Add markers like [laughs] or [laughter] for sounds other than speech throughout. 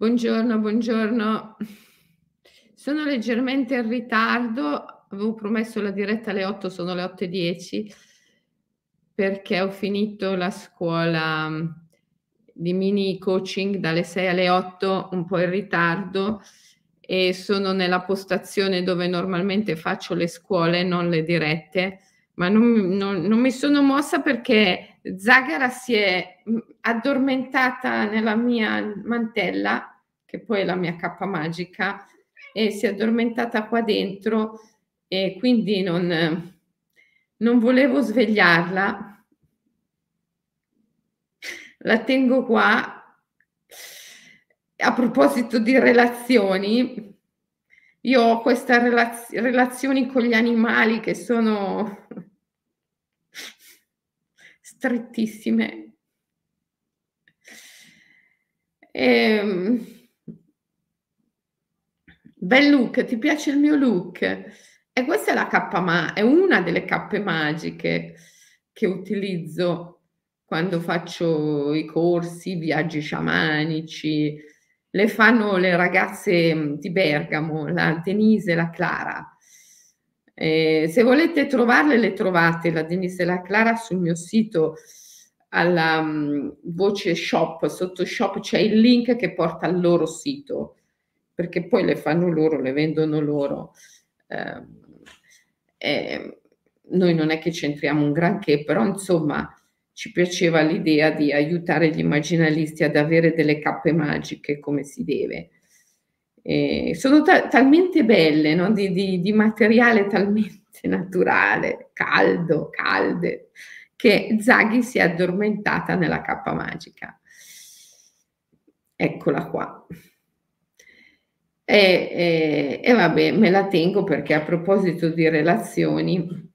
Buongiorno, buongiorno. Sono leggermente in ritardo, avevo promesso la diretta alle 8, sono le 8:10 perché ho finito la scuola mhmm, di mini coaching dalle 6 alle 8, un po' in ritardo e sono nella postazione dove normalmente faccio le scuole, non le dirette, ma non, non, non mi sono mossa perché Zagara si è mhmm, addormentata nella mia mantella, che poi è la mia cappa magica, e si è addormentata qua dentro e quindi non, non volevo svegliarla. La tengo qua a proposito di relazioni, io ho queste relaz- relazioni con gli animali che sono strettissime. Ehm, bel look, ti piace il mio look? E questa è la cappa ma è una delle cappe magiche che utilizzo quando faccio i corsi, i viaggi sciamanici, le fanno le ragazze mm, di Bergamo, la Denise e la Clara. Eh, se volete trovarle, le trovate, la Denise e la Clara, sul mio sito alla um, voce shop, sotto shop c'è il link che porta al loro sito, perché poi le fanno loro, le vendono loro. Eh, eh, noi non è che c'entriamo un granché, però insomma ci piaceva l'idea di aiutare gli immaginalisti ad avere delle cappe magiche come si deve. E sono ta- talmente belle, no? di, di, di, materiale talmente naturale, caldo, calde, che Zaghi si è addormentata nella cappa magica. Eccola qua. E, e, e vabbè, me la tengo perché a proposito di relazioni,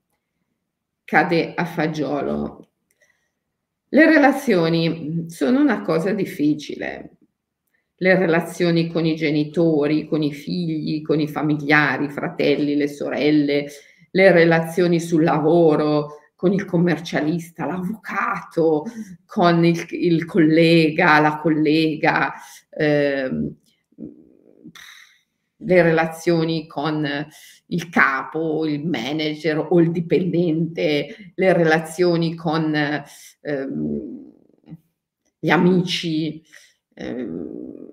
cade a fagiolo le relazioni sono una cosa difficile. Le relazioni con i genitori, con i figli, con i familiari, i fratelli, le sorelle, le relazioni sul lavoro, con il commercialista, l'avvocato, con il, il collega, la collega, eh, le relazioni con il capo, il manager o il dipendente, le relazioni con ehm, gli amici, ehm,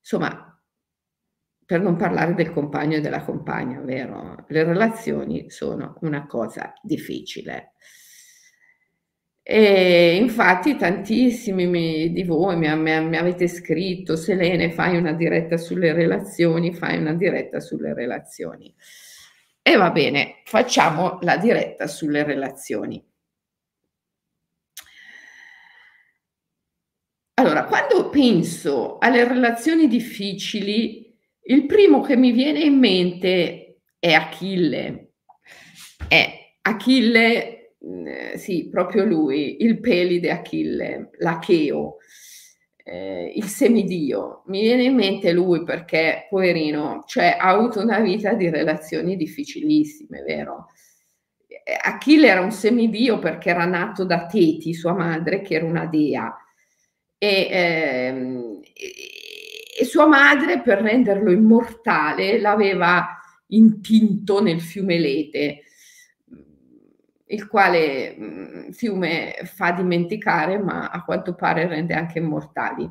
insomma, per non parlare del compagno e della compagna, vero? Le relazioni sono una cosa difficile. E infatti tantissimi di voi mi, mi, mi, avete scritto, Selene, fai una diretta sulle relazioni, fai una diretta sulle relazioni. E va bene, facciamo la diretta sulle relazioni. Allora, quando penso alle relazioni difficili, il primo che mi viene in mente è Achille. È Achille eh, sì, proprio lui, il pelide Achille, l'Acheo, eh, il semidio. Mi viene in mente lui perché, poverino, cioè, ha avuto una vita di relazioni difficilissime, vero? Achille era un semidio perché era nato da Teti, sua madre, che era una dea. E, ehm, e sua madre, per renderlo immortale, l'aveva intinto nel fiume Lete il quale mh, mm, fiume fa dimenticare, ma a quanto pare rende anche immortali.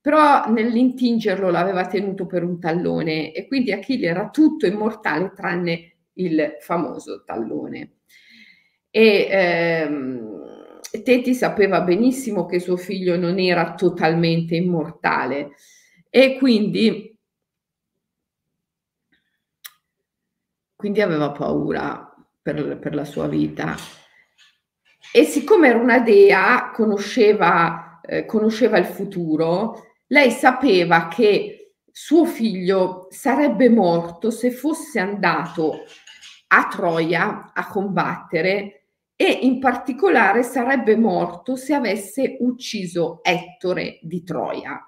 Però nell'intingerlo l'aveva tenuto per un tallone e quindi Achille era tutto immortale tranne il famoso tallone. E ehm, Teti sapeva benissimo che suo figlio non era totalmente immortale e quindi, quindi aveva paura per, per la sua vita. E siccome era una dea, conosceva, eh, conosceva il futuro, lei sapeva che suo figlio sarebbe morto se fosse andato a Troia a combattere e in particolare sarebbe morto se avesse ucciso Ettore di Troia.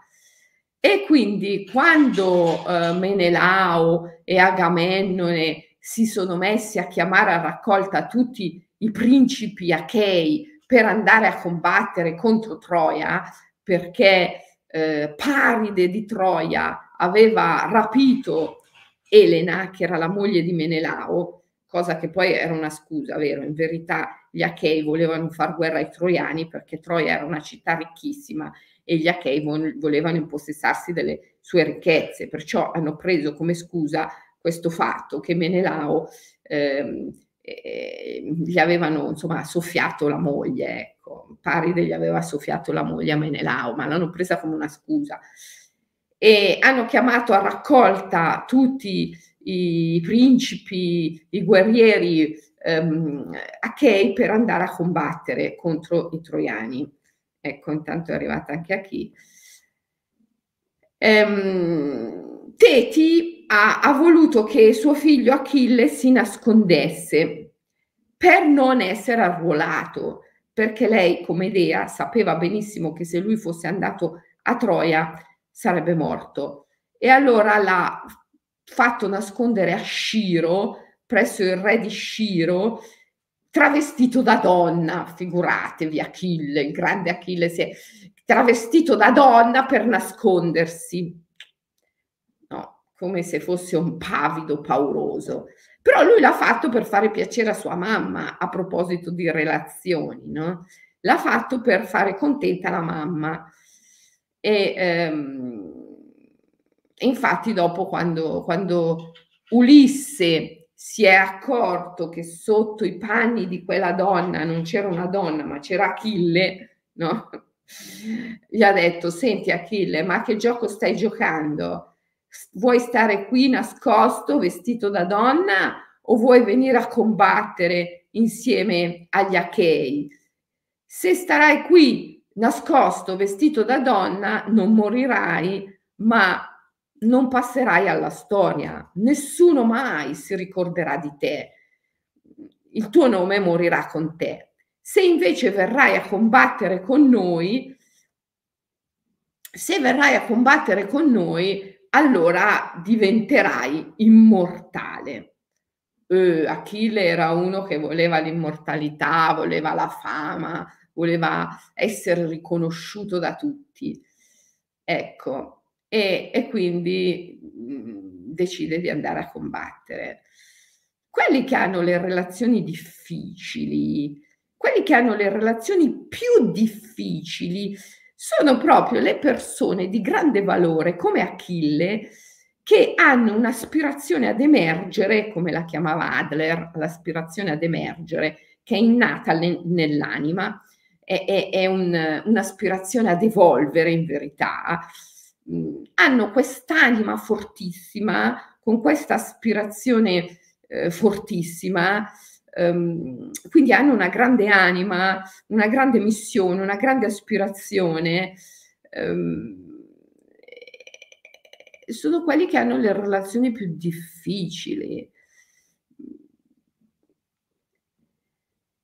E quindi quando eh, Menelao e Agamennone si sono messi a chiamare a raccolta tutti i principi achei per andare a combattere contro Troia, perché eh, Paride di Troia aveva rapito Elena, che era la moglie di Menelao, cosa che poi era una scusa, vero? In verità gli Achei volevano far guerra ai Troiani perché Troia era una città ricchissima e gli Achei volevano impossessarsi delle sue ricchezze, perciò hanno preso come scusa questo fatto che Menelao ehm, eh, gli avevano insomma soffiato la moglie, ecco, Paride gli aveva soffiato la moglie a Menelao, ma l'hanno presa come una scusa. E hanno chiamato a raccolta tutti i principi, i guerrieri ehm, achei per andare a combattere contro i troiani. Ecco, intanto è arrivata anche a chi. Ehm, Teti ha, ha voluto che suo figlio Achille si nascondesse per non essere arruolato, perché lei, come Dea, sapeva benissimo che se lui fosse andato a Troia sarebbe morto. E allora l'ha fatto nascondere a Sciro, presso il re di Sciro, travestito da donna, figuratevi Achille, il grande Achille si è travestito da donna per nascondersi, no, come se fosse un pavido pauroso. Però lui l'ha fatto per fare piacere a sua mamma, a proposito di relazioni, no? L'ha fatto per fare contenta la mamma. E, ehm, infatti dopo quando, quando Ulisse si è accorto che sotto i panni di quella donna non c'era una donna, ma c'era Achille, no? Gli ha detto, senti Achille, ma che gioco stai giocando? Vuoi stare qui nascosto, vestito da donna, o vuoi venire a combattere insieme agli Achei? Se starai qui nascosto, vestito da donna, non morirai, ma non passerai alla storia, nessuno mai si ricorderà di te, il tuo nome morirà con te. Se invece verrai a combattere con noi, se verrai a combattere con noi, allora diventerai immortale. Eh, Achille era uno che voleva l'immortalità, voleva la fama, voleva essere riconosciuto da tutti. Ecco, e, e quindi mm, decide di andare a combattere. Quelli che hanno le relazioni difficili, quelli che hanno le relazioni più difficili, sono proprio le persone di grande valore come Achille che hanno un'aspirazione ad emergere, come la chiamava Adler, l'aspirazione ad emergere, che è innata ne, nell'anima, è, è, è un, un'aspirazione ad evolvere in verità, hanno quest'anima fortissima, con questa aspirazione eh, fortissima, ehm, quindi hanno una grande anima, una grande missione, una grande aspirazione. Ehm, sono quelli che hanno le relazioni più difficili.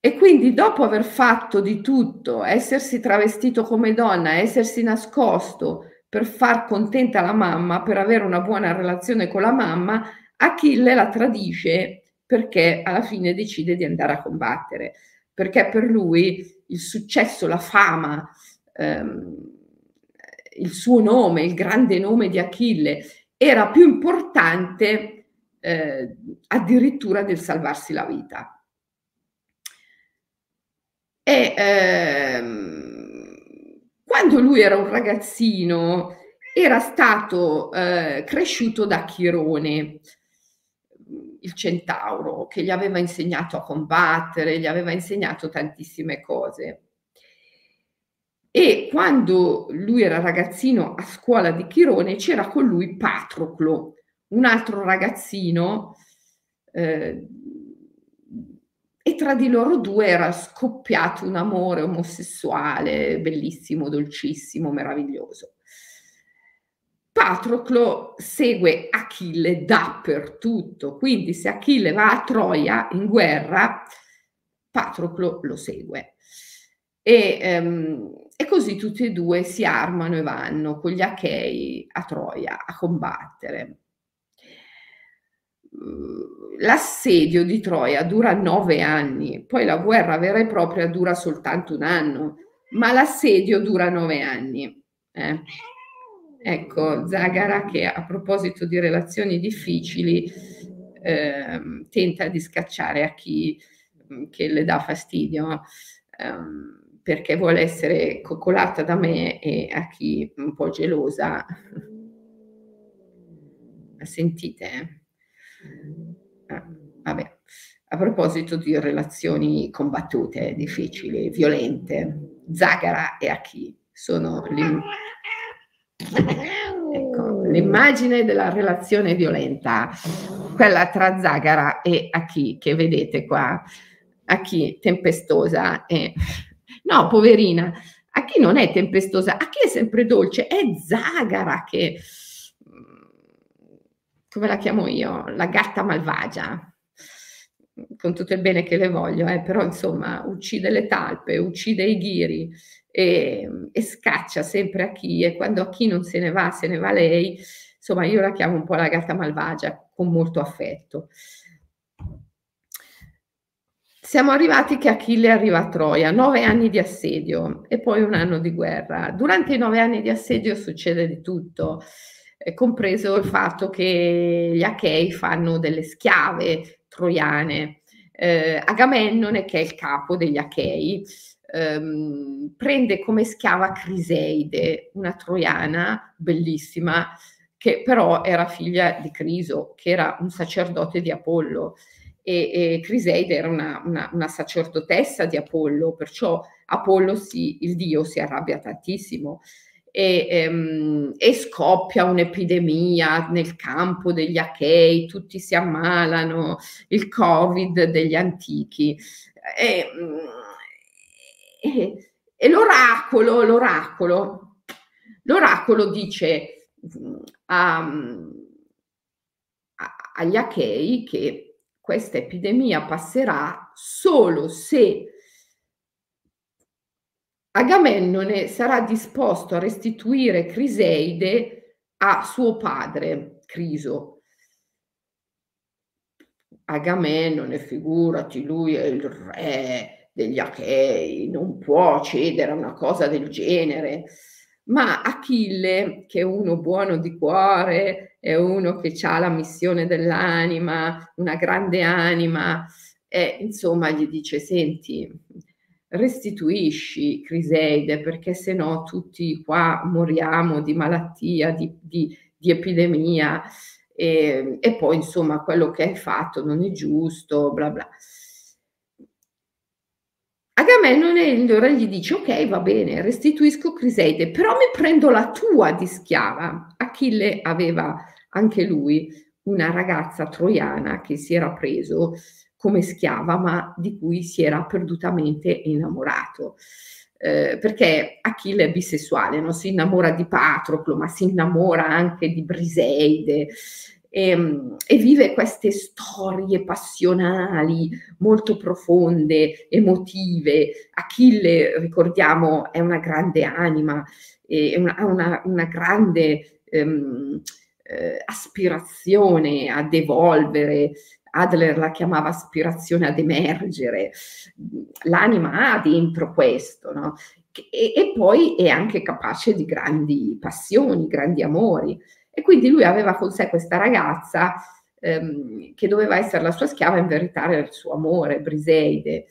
E quindi dopo aver fatto di tutto, essersi travestito come donna, essersi nascosto, per far contenta la mamma, per avere una buona relazione con la mamma, Achille la tradisce perché alla fine decide di andare a combattere, perché per lui il successo, la fama, ehm, il suo nome, il grande nome di Achille era più importante eh, addirittura del salvarsi la vita. E ehm, quando lui era un ragazzino, era stato eh, cresciuto da Chirone, il centauro, che gli aveva insegnato a combattere, gli aveva insegnato tantissime cose. E quando lui era ragazzino a scuola di Chirone c'era con lui Patroclo, un altro ragazzino eh, e tra di loro due era scoppiato un amore omosessuale bellissimo, dolcissimo, meraviglioso. Patroclo segue Achille dappertutto, quindi se Achille va a Troia in guerra, Patroclo lo segue. E, um, e, così tutti e due si armano e vanno con gli Achei a Troia a combattere l'assedio di Troia dura nove anni, poi la guerra vera e propria dura soltanto un anno, ma l'assedio dura nove anni. Eh. ecco, Zagara che a proposito di relazioni difficili eh, tenta di scacciare a chi che le dà fastidio ehm, perché vuole essere coccolata da me e a chi un po' gelosa. [laughs] Sentite? Ah, vabbè. A proposito di relazioni combattute, difficili, violente, Zagara e Aki sono l'im- ecco, l'immagine della relazione violenta, quella tra Zagara e Aki che vedete qua. Aki tempestosa e no, poverina, Aki non è tempestosa, Aki è sempre dolce, è Zagara che come la chiamo io, la gatta malvagia con tutto il bene che le voglio, eh, però insomma uccide le talpe, uccide i ghiri e, e, scaccia sempre a chi e quando a chi non se ne va, se ne va lei, insomma io la chiamo un po' la gatta malvagia con molto affetto. Siamo arrivati che Achille arriva a Troia, nove anni di assedio e poi un anno di guerra. Durante i nove anni di assedio succede di tutto, compreso il fatto che gli Achei fanno delle schiave troiane. Eh, Agamennone, che è il capo degli Achei, ehm, prende come schiava Criseide, una troiana bellissima, che però era figlia di Criso, che era un sacerdote di Apollo. E, e Criseide era una, una, una, sacerdotessa di Apollo, perciò Apollo, si, il dio, si arrabbia tantissimo e, ehm, e, scoppia un'epidemia nel campo degli Achei, tutti si ammalano, il Covid degli antichi. E, e, e l'oracolo, l'oracolo, l'oracolo dice a, a, agli Achei che questa epidemia passerà solo se Agamennone sarà disposto a restituire Criseide a suo padre, Criso. Agamennone, figurati, lui è il re degli Achei, non può cedere a una cosa del genere. Ma Achille, che è uno buono di cuore, è uno che ha la missione dell'anima, una grande anima, e insomma gli dice, senti, restituisci Criseide perché se no tutti qua moriamo di malattia, di, di, di epidemia e, e, poi insomma quello che hai fatto non è giusto, bla bla. Agamennone allora gli dice ok va bene restituisco Criseide però mi prendo la tua di schiava. Achille aveva anche lui una ragazza troiana che si era preso come schiava, ma di cui si era perdutamente innamorato. Eh, perché Achille è bisessuale, non si innamora di Patroclo, ma si innamora anche di Briseide e, ehm, e, vive queste storie passionali molto profonde, emotive. Achille, ricordiamo, è una grande anima, ha una, una, grande ehm, eh, aspirazione ad evolvere, Adler la chiamava aspirazione ad emergere, l'anima ha dentro questo, no? E, e, poi è anche capace di grandi passioni, grandi amori. E quindi lui aveva con sé questa ragazza ehm, che doveva essere la sua schiava, in verità era il suo amore, Briseide,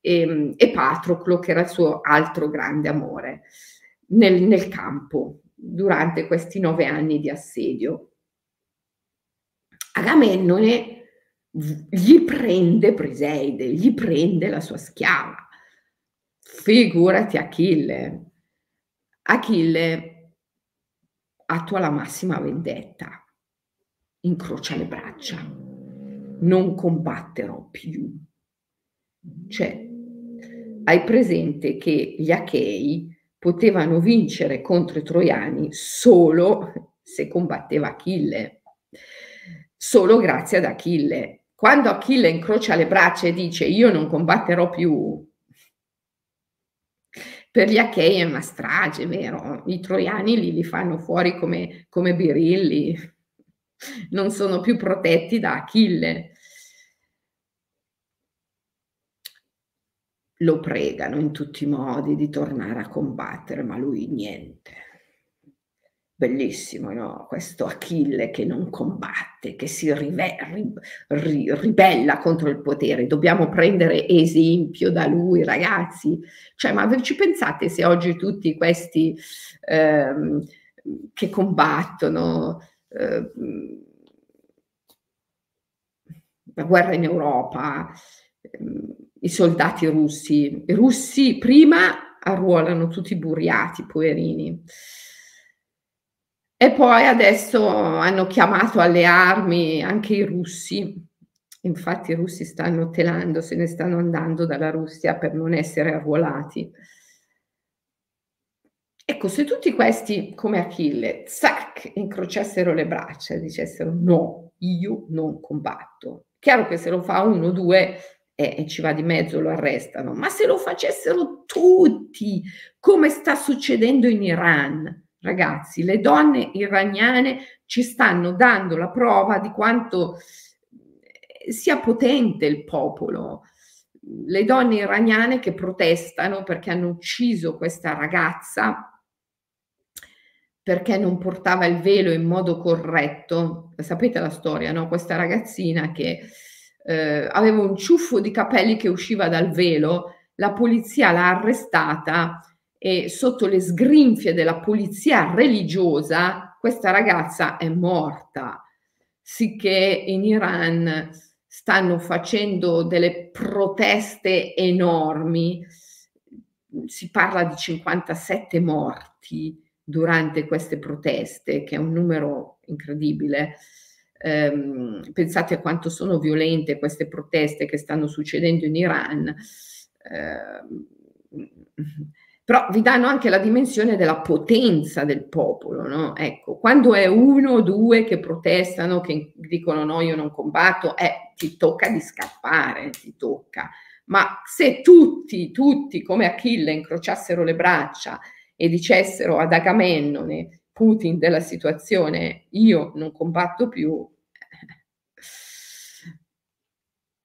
e, e Patroclo, che era il suo altro grande amore, nel, nel campo, durante questi nove anni di assedio. Agamennone gli prende Briseide, gli prende la sua schiava. Figurati Achille. Achille attua la massima vendetta, incrocia le braccia, non combatterò più. Cioè, hai presente che gli Achei potevano vincere contro i Troiani solo se combatteva Achille, solo grazie ad Achille quando Achille incrocia le braccia e dice io non combatterò più, per gli Achei è una strage, vero? I troiani li, li fanno fuori come, come birilli, non sono più protetti da Achille. Lo pregano in tutti i modi di tornare a combattere, ma lui niente. Bellissimo, no? questo Achille che non combatte, che si rive- ri- ri- ribella contro il potere. Dobbiamo prendere esempio da lui, ragazzi. Cioè, ma ci pensate se oggi tutti questi ehm, che combattono eh, la guerra in Europa, ehm, i soldati russi, i russi prima arruolano tutti buriati, poverini e poi adesso hanno chiamato alle armi anche i russi. Infatti i russi stanno telando, se ne stanno andando dalla Russia per non essere arruolati. Ecco, se tutti questi, come Achille, zac, incrociassero le braccia e dicessero no, io non combatto. Chiaro che se lo fa uno o due eh, e ci va di mezzo lo arrestano, ma se lo facessero tutti, come sta succedendo in Iran, Ragazzi, le donne iraniane ci stanno dando la prova di quanto sia potente il popolo. Le donne iraniane che protestano perché hanno ucciso questa ragazza perché non portava il velo in modo corretto. Sapete la storia, no? Questa ragazzina che eh, aveva un ciuffo di capelli che usciva dal velo, la polizia l'ha arrestata e sotto le sgrinfie della polizia religiosa questa ragazza è morta, sicché in Iran stanno facendo delle proteste enormi, si parla di 57 morti durante queste proteste, che è un numero incredibile. Eh, pensate a quanto sono violente queste proteste che stanno succedendo in Iran. Eh, però vi danno anche la dimensione della potenza del popolo, no? Ecco, quando è uno o due che protestano, che dicono no, io non combatto, eh, ti tocca di scappare, ti tocca. Ma se tutti, tutti come Achille incrociassero le braccia e dicessero ad Agamennone, Putin della situazione, io non combatto più,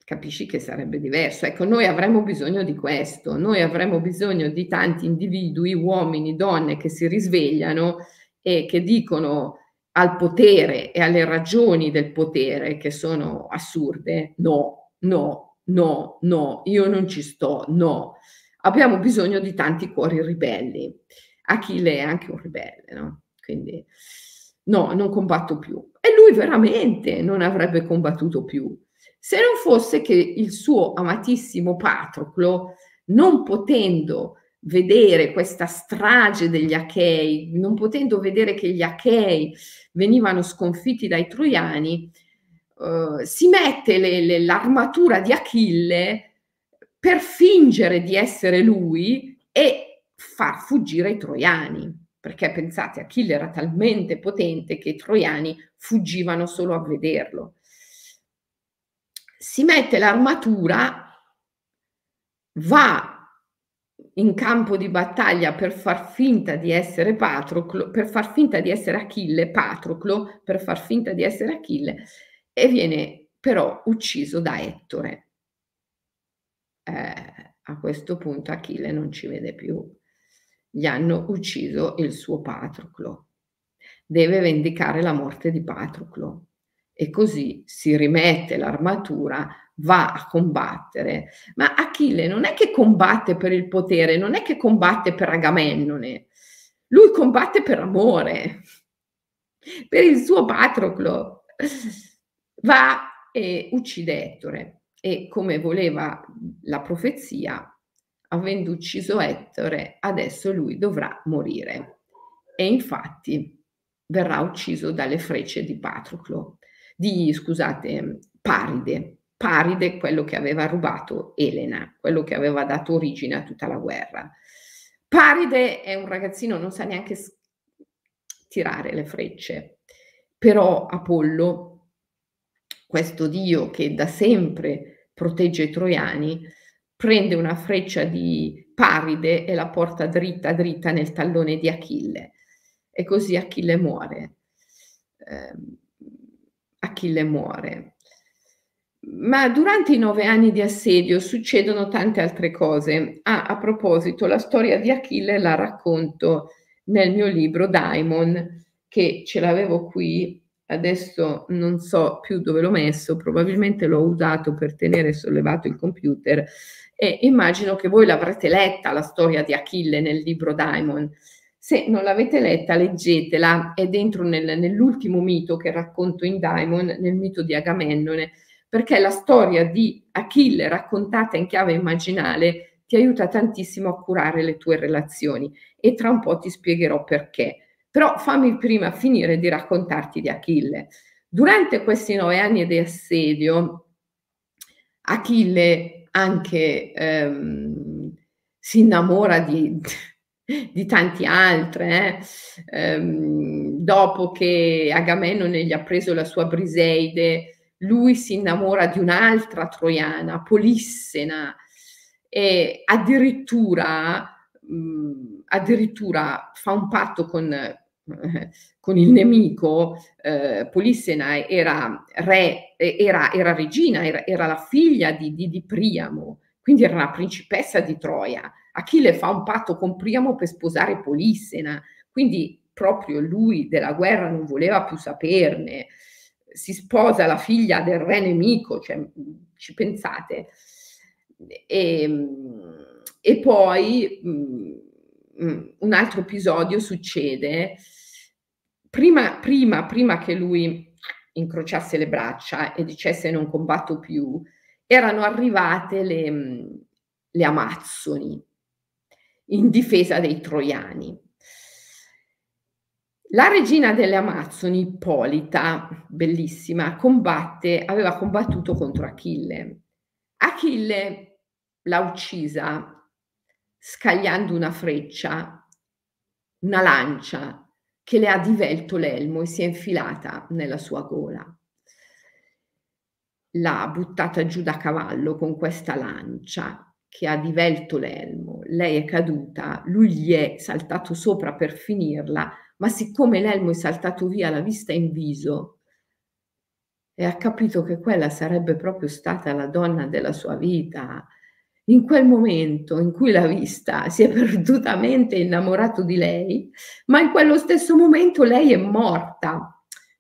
capisci che sarebbe diverso. Ecco, noi avremmo bisogno di questo, noi avremmo bisogno di tanti individui, uomini, donne che si risvegliano e che dicono al potere e alle ragioni del potere che sono assurde, no, no, no, no, io non ci sto, no. Abbiamo bisogno di tanti cuori ribelli. Achille è anche un ribelle, no? Quindi no, non combatto più. E lui veramente non avrebbe combattuto più se non fosse che il suo amatissimo Patroclo, non potendo vedere questa strage degli Achei, non potendo vedere che gli Achei venivano sconfitti dai Troiani, eh, si mette le, le, l'armatura di Achille per fingere di essere lui e far fuggire i Troiani. Perché pensate, Achille era talmente potente che i Troiani fuggivano solo a vederlo si mette l'armatura, va in campo di battaglia per far finta di essere Patroclo, per far finta di essere Achille, Patroclo, per far finta di essere Achille, e viene però ucciso da Ettore. Eh, a questo punto Achille non ci vede più. Gli hanno ucciso il suo Patroclo. Deve vendicare la morte di Patroclo e così si rimette l'armatura, va a combattere. Ma Achille non è che combatte per il potere, non è che combatte per Agamennone, lui combatte per amore, per il suo Patroclo. Va e uccide Ettore e come voleva la profezia, avendo ucciso Ettore, adesso lui dovrà morire. E infatti verrà ucciso dalle frecce di Patroclo di, scusate, Paride. Paride, quello che aveva rubato Elena, quello che aveva dato origine a tutta la guerra. Paride è un ragazzino, non sa neanche tirare le frecce, però Apollo, questo dio che da sempre protegge i troiani, prende una freccia di Paride e la porta dritta dritta nel tallone di Achille e così Achille muore. Eh, Achille muore. Ma durante i nove anni di assedio succedono tante altre cose. Ah, a proposito, la storia di Achille la racconto nel mio libro Daimon, che ce l'avevo qui, adesso non so più dove l'ho messo, probabilmente l'ho usato per tenere sollevato il computer e immagino che voi l'avrete letta la storia di Achille nel libro Daimon. Se non l'avete letta, leggetela, è dentro nel, nell'ultimo mito che racconto in Daimon, nel mito di Agamennone, perché la storia di Achille raccontata in chiave immaginale ti aiuta tantissimo a curare le tue relazioni e tra un po' ti spiegherò perché. Però fammi prima finire di raccontarti di Achille. Durante questi nove anni di assedio, Achille anche ehm, si innamora di, di tanti altri. Eh? Ehm, dopo che Agamennone gli ha preso la sua Briseide, lui si innamora di un'altra troiana, Polissena, e addirittura, mh, addirittura fa un patto con [laughs] con il nemico, eh, Polissena era re, era, era regina, era, era, la figlia di, di, di Priamo, quindi era la principessa di Troia. Achille fa un patto con Priamo per sposare Polissena, quindi proprio lui della guerra non voleva più saperne. Si sposa la figlia del re nemico, cioè, ci pensate. E, e poi un altro episodio succede prima, prima, prima che lui incrociasse le braccia e dicesse non combatto più, erano arrivate le, le Amazzoni in difesa dei Troiani. La regina delle Amazzoni, Ippolita, bellissima, combatte, aveva combattuto contro Achille. Achille l'ha uccisa scagliando una freccia, una lancia che le ha divelto l'elmo e si è infilata nella sua gola. L'ha buttata giù da cavallo con questa lancia che ha divelto l'elmo. Lei è caduta, lui gli è saltato sopra per finirla, ma siccome l'elmo è saltato via, l'ha vista in viso e ha capito che quella sarebbe proprio stata la donna della sua vita, in quel momento in cui l'ha vista si è [laughs] perdutamente innamorato di lei, ma in quello stesso momento lei è morta.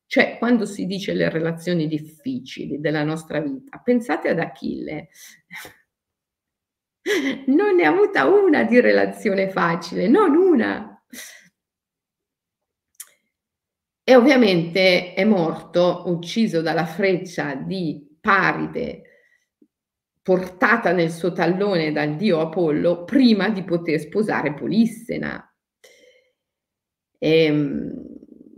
Cioè, quando si dice le relazioni difficili della nostra vita, pensate ad Achille. Non ne ha avuta una di relazione facile, non una. E ovviamente è morto, ucciso dalla freccia di Paride, portata nel suo tallone dal dio Apollo prima di poter sposare Polissena. E, ehm,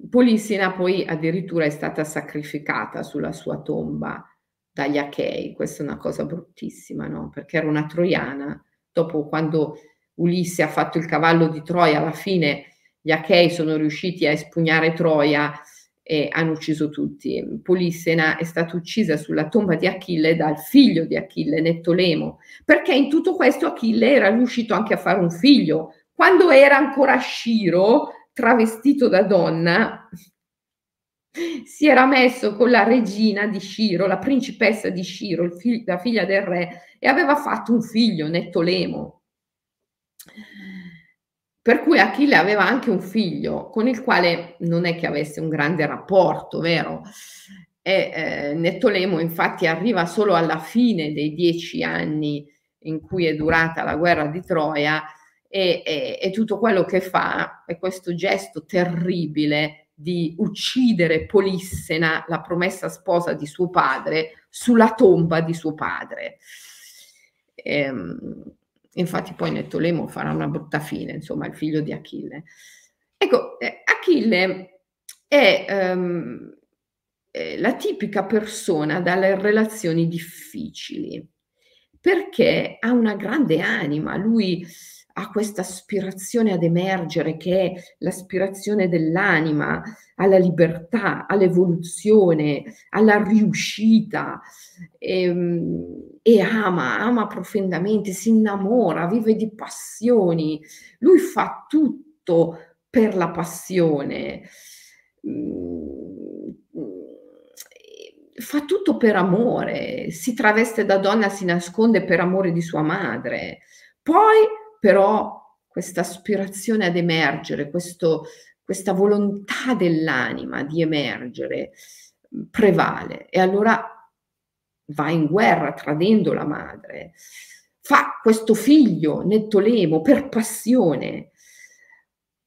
Polissena poi addirittura è stata sacrificata sulla sua tomba dagli Achei, questa è una cosa bruttissima, no? Perché era una troiana, dopo quando Ulisse ha fatto il cavallo di Troia, alla fine gli Achei sono riusciti a espugnare Troia e hanno ucciso tutti. Polissena è stata uccisa sulla tomba di Achille dal figlio di Achille, Nettolemo, perché in tutto questo Achille era riuscito anche a fare un figlio. Quando era ancora Sciro, travestito da donna, si era messo con la regina di Sciro, la principessa di Sciro, fig- la figlia del re, e aveva fatto un figlio, Nettolemo. Per cui Achille aveva anche un figlio con il quale non è che avesse un grande rapporto, vero? E, eh, Nettolemo infatti arriva solo alla fine dei dieci anni in cui è durata la guerra di Troia e, e, e tutto quello che fa è questo gesto terribile di uccidere Polissena, la promessa sposa di suo padre, sulla tomba di suo padre. Ehm, Infatti poi Nettolemo farà una brutta fine, insomma, il figlio di Achille. Ecco, eh, Achille è um, eh, la tipica persona dalle relazioni difficili, perché ha una grande anima, lui ha questa aspirazione ad emergere che è l'aspirazione dell'anima alla libertà, all'evoluzione, alla riuscita e, ehm, e ama, ama profondamente, si innamora, vive di passioni. Lui fa tutto per la passione. Mm, fa tutto per amore, si traveste da donna, si nasconde per amore di sua madre. Poi però questa aspirazione ad emergere, questo, questa volontà dell'anima di emergere prevale. E allora va in guerra tradendo la madre, fa questo figlio nettolemo per passione,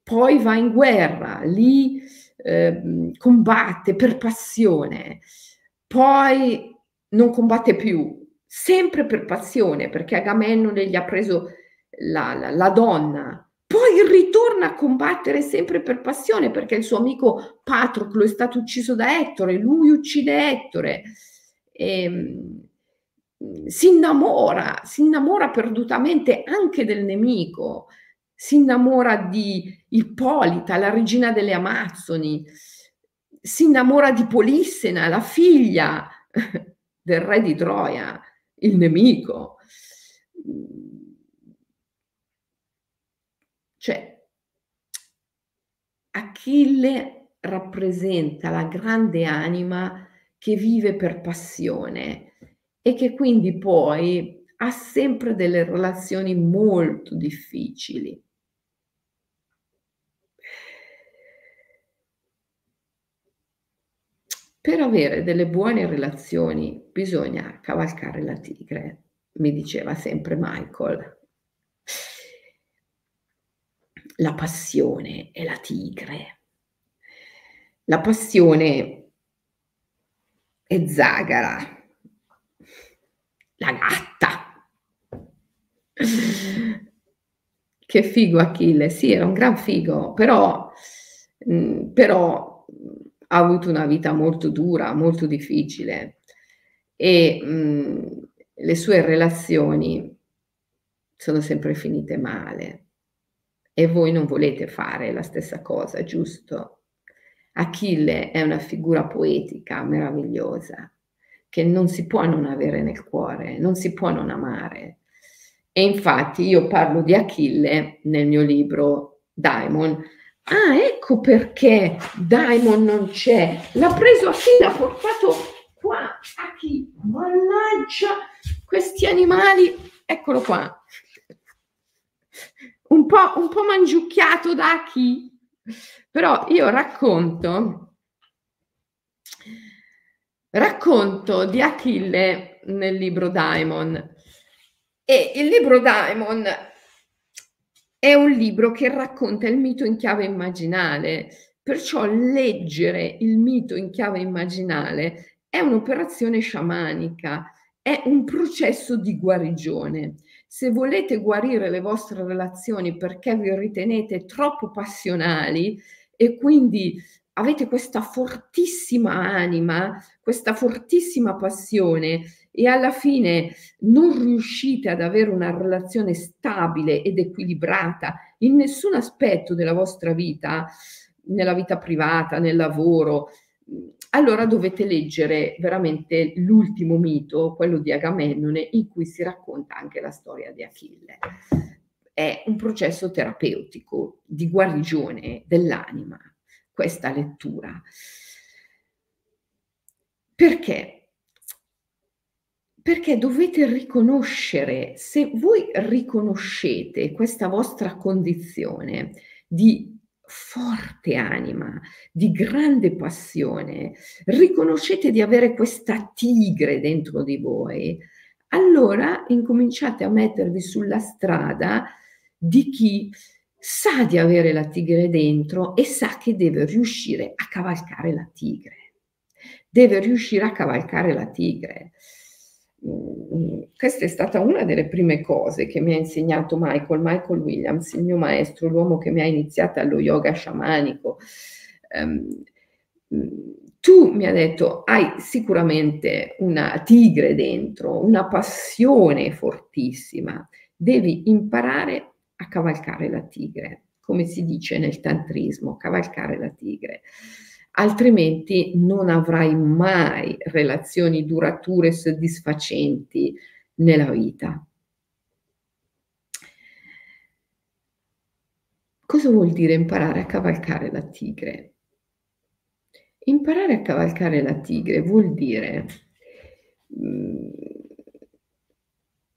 poi va in guerra, lì eh, combatte per passione, poi non combatte più, sempre per passione, perché Agamennone gli ha preso la, la, la donna, poi ritorna a combattere sempre per passione, perché il suo amico Patroclo è stato ucciso da Ettore, lui uccide Ettore. E, ehm, si innamora, si innamora perdutamente anche del nemico, si innamora di Ippolita, la regina delle Amazzoni, si innamora di Polissena, la figlia [laughs] del re di Troia, il nemico. Cioè, Achille rappresenta la grande anima che vive per passione e che quindi poi ha sempre delle relazioni molto difficili. Per avere delle buone relazioni bisogna cavalcare la tigre, mi diceva sempre Michael. La passione è la tigre. La passione è Zagara, la gatta. Che figo Achille, sì, era un gran figo, però, mm, però ha avuto una vita molto dura, molto difficile e mh, le sue relazioni sono sempre finite male e voi non volete fare la stessa cosa, giusto? Achille è una figura poetica meravigliosa che non si può non avere nel cuore, non si può non amare. E infatti io parlo di Achille nel mio libro Daimon, Ah, ecco perché Daimon non c'è. L'ha preso a chi? L'ha portato qua a chi? Mannaggia, questi animali, eccolo qua. Un po', un po' mangiucchiato da chi? Però io racconto, racconto di Achille nel libro Daimon. E il libro Daimon è un libro che racconta il mito in chiave immaginale, perciò leggere il mito in chiave immaginale è un'operazione sciamanica, è un processo di guarigione. Se volete guarire le vostre relazioni perché vi ritenete troppo passionali e quindi avete questa fortissima anima, questa fortissima passione e alla fine non riuscite ad avere una relazione stabile ed equilibrata in nessun aspetto della vostra vita, nella vita privata, nel lavoro, allora dovete leggere veramente l'ultimo mito, quello di Agamennone, in cui si racconta anche la storia di Achille. È un processo terapeutico di guarigione dell'anima, questa lettura. Perché? Perché dovete riconoscere, se voi riconoscete questa vostra condizione di forte anima, di grande passione, riconoscete di avere questa tigre dentro di voi, allora incominciate a mettervi sulla strada di chi sa di avere la tigre dentro e sa che deve riuscire a cavalcare la tigre. Deve riuscire a cavalcare la tigre. Questa è stata una delle prime cose che mi ha insegnato Michael, Michael Williams, il mio maestro, l'uomo che mi ha iniziato allo yoga sciamanico. Um, tu mi ha detto, hai sicuramente una tigre dentro, una passione fortissima, devi imparare a cavalcare la tigre, come si dice nel tantrismo, cavalcare la tigre altrimenti non avrai mai relazioni durature e soddisfacenti nella vita. Cosa vuol dire imparare a cavalcare la tigre? Imparare a cavalcare la tigre vuol dire mh, mm,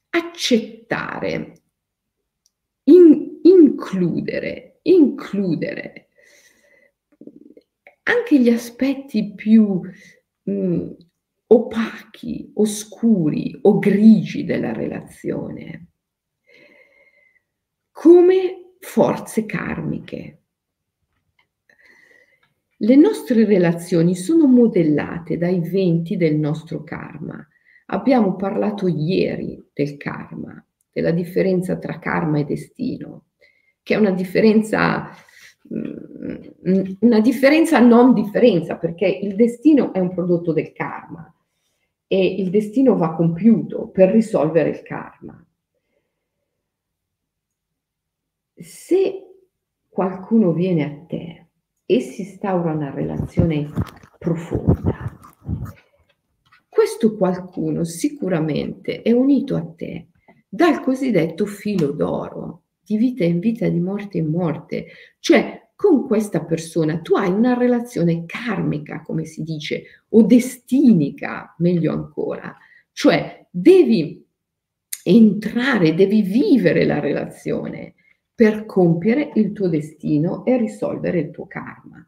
accettare, in, includere, includere anche gli aspetti più mh, mm, opachi, oscuri o grigi della relazione come forze karmiche. Le nostre relazioni sono modellate dai venti del nostro karma. Abbiamo parlato ieri del karma, della differenza tra karma e destino, che è una differenza, una differenza non differenza, perché il destino è un prodotto del karma e il destino va compiuto per risolvere il karma. Se qualcuno viene a te e si instaura una relazione profonda, questo qualcuno sicuramente è unito a te dal cosiddetto filo d'oro, di vita in vita, di morte in morte, cioè con questa persona tu hai una relazione karmica, come si dice, o destinica, meglio ancora, cioè devi entrare, devi vivere la relazione per compiere il tuo destino e risolvere il tuo karma.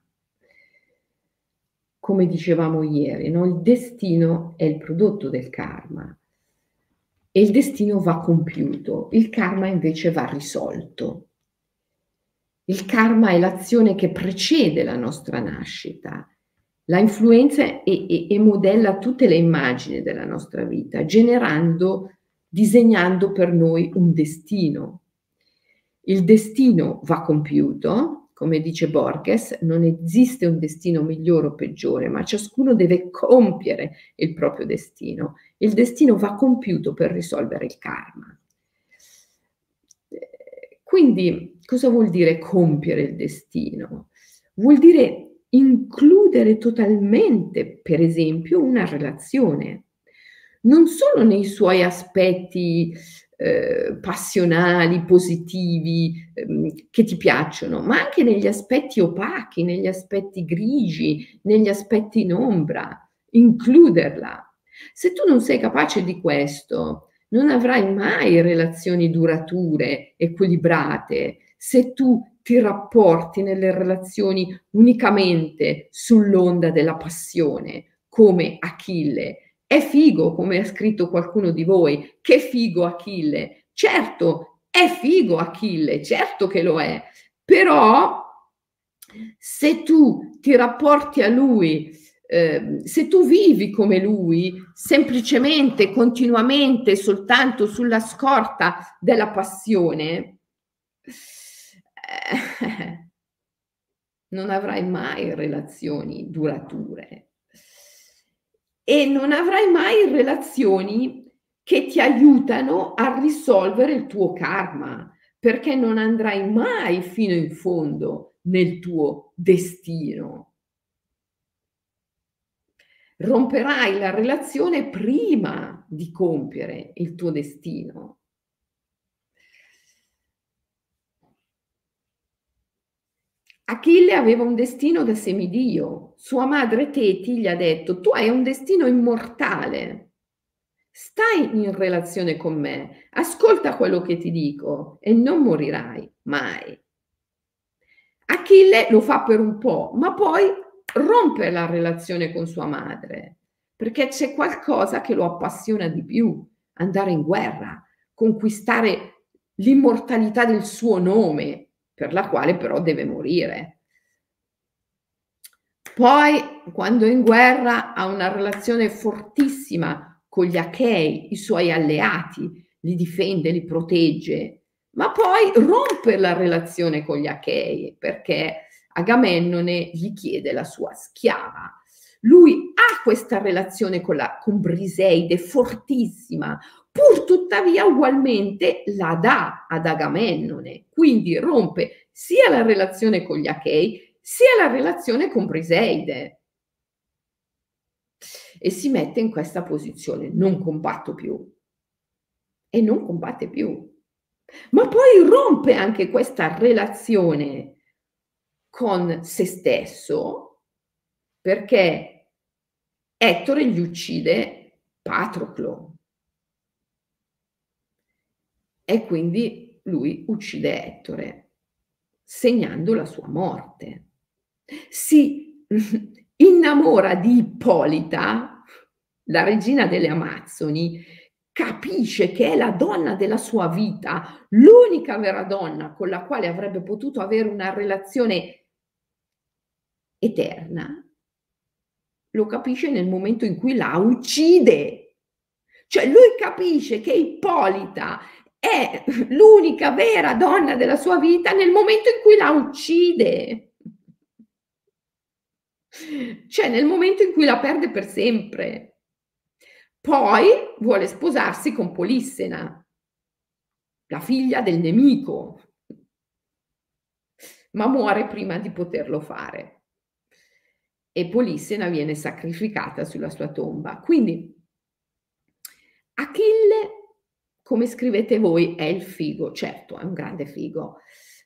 Come dicevamo ieri, no? il destino è il prodotto del karma e il destino va compiuto, il karma invece va risolto. Il karma è l'azione che precede la nostra nascita, la influenza e, e, e modella tutte le immagini della nostra vita, generando, disegnando per noi un destino. Il destino va compiuto, come dice Borges, non esiste un destino migliore o peggiore, ma ciascuno deve compiere il proprio destino. Il destino va compiuto per risolvere il karma. Quindi cosa vuol dire compiere il destino? Vuol dire includere totalmente, per esempio, una relazione, non solo nei suoi aspetti eh, passionali, positivi, ehm, che ti piacciono, ma anche negli aspetti opachi, negli aspetti grigi, negli aspetti in ombra, includerla. Se tu non sei capace di questo, non avrai mai relazioni durature, equilibrate, se tu ti rapporti nelle relazioni unicamente sull'onda della passione, come Achille, è figo, come ha scritto qualcuno di voi, che figo Achille. Certo, è figo Achille, certo che lo è, però se tu ti rapporti a lui, eh, se tu vivi come lui, semplicemente, continuamente, soltanto sulla scorta della passione, eh, [laughs] non avrai mai relazioni durature e non avrai mai relazioni che ti aiutano a risolvere il tuo karma, perché non andrai mai fino in fondo nel tuo destino. Romperai la relazione prima di compiere il tuo destino. Achille aveva un destino da semidio. Sua madre Teti gli ha detto, tu hai un destino immortale. Stai in relazione con me, ascolta quello che ti dico e non morirai mai. Achille lo fa per un po', ma poi rompe la relazione con sua madre, perché c'è qualcosa che lo appassiona di più, andare in guerra, conquistare l'immortalità del suo nome, per la quale però deve morire. Poi, quando è in guerra, ha una relazione fortissima con gli Achei, i suoi alleati, li difende, li protegge, ma poi rompe la relazione con gli Achei perché Agamennone gli chiede la sua schiava. Lui ha questa relazione con, la, con Briseide fortissima, pur tuttavia ugualmente la dà ad Agamennone, quindi rompe sia la relazione con gli Achei sia la relazione con Briseide e si mette in questa posizione, non combatto più e non combatte più. Ma poi rompe anche questa relazione con se stesso perché Ettore gli uccide Patroclo e quindi lui uccide Ettore, segnando la sua morte. Si [laughs] innamora di Ippolita, la regina delle Amazzoni, capisce che è la donna della sua vita, l'unica vera donna con la quale avrebbe potuto avere una relazione eterna, lo capisce nel momento in cui la uccide. Cioè lui capisce che Ippolita è l'unica vera donna della sua vita nel momento in cui la uccide. Cioè nel momento in cui la perde per sempre. Poi vuole sposarsi con Polissena, la figlia del nemico, ma muore prima di poterlo fare. E Polissena viene sacrificata sulla sua tomba. Quindi Achille, come scrivete voi, è il figo, certo, è un grande figo.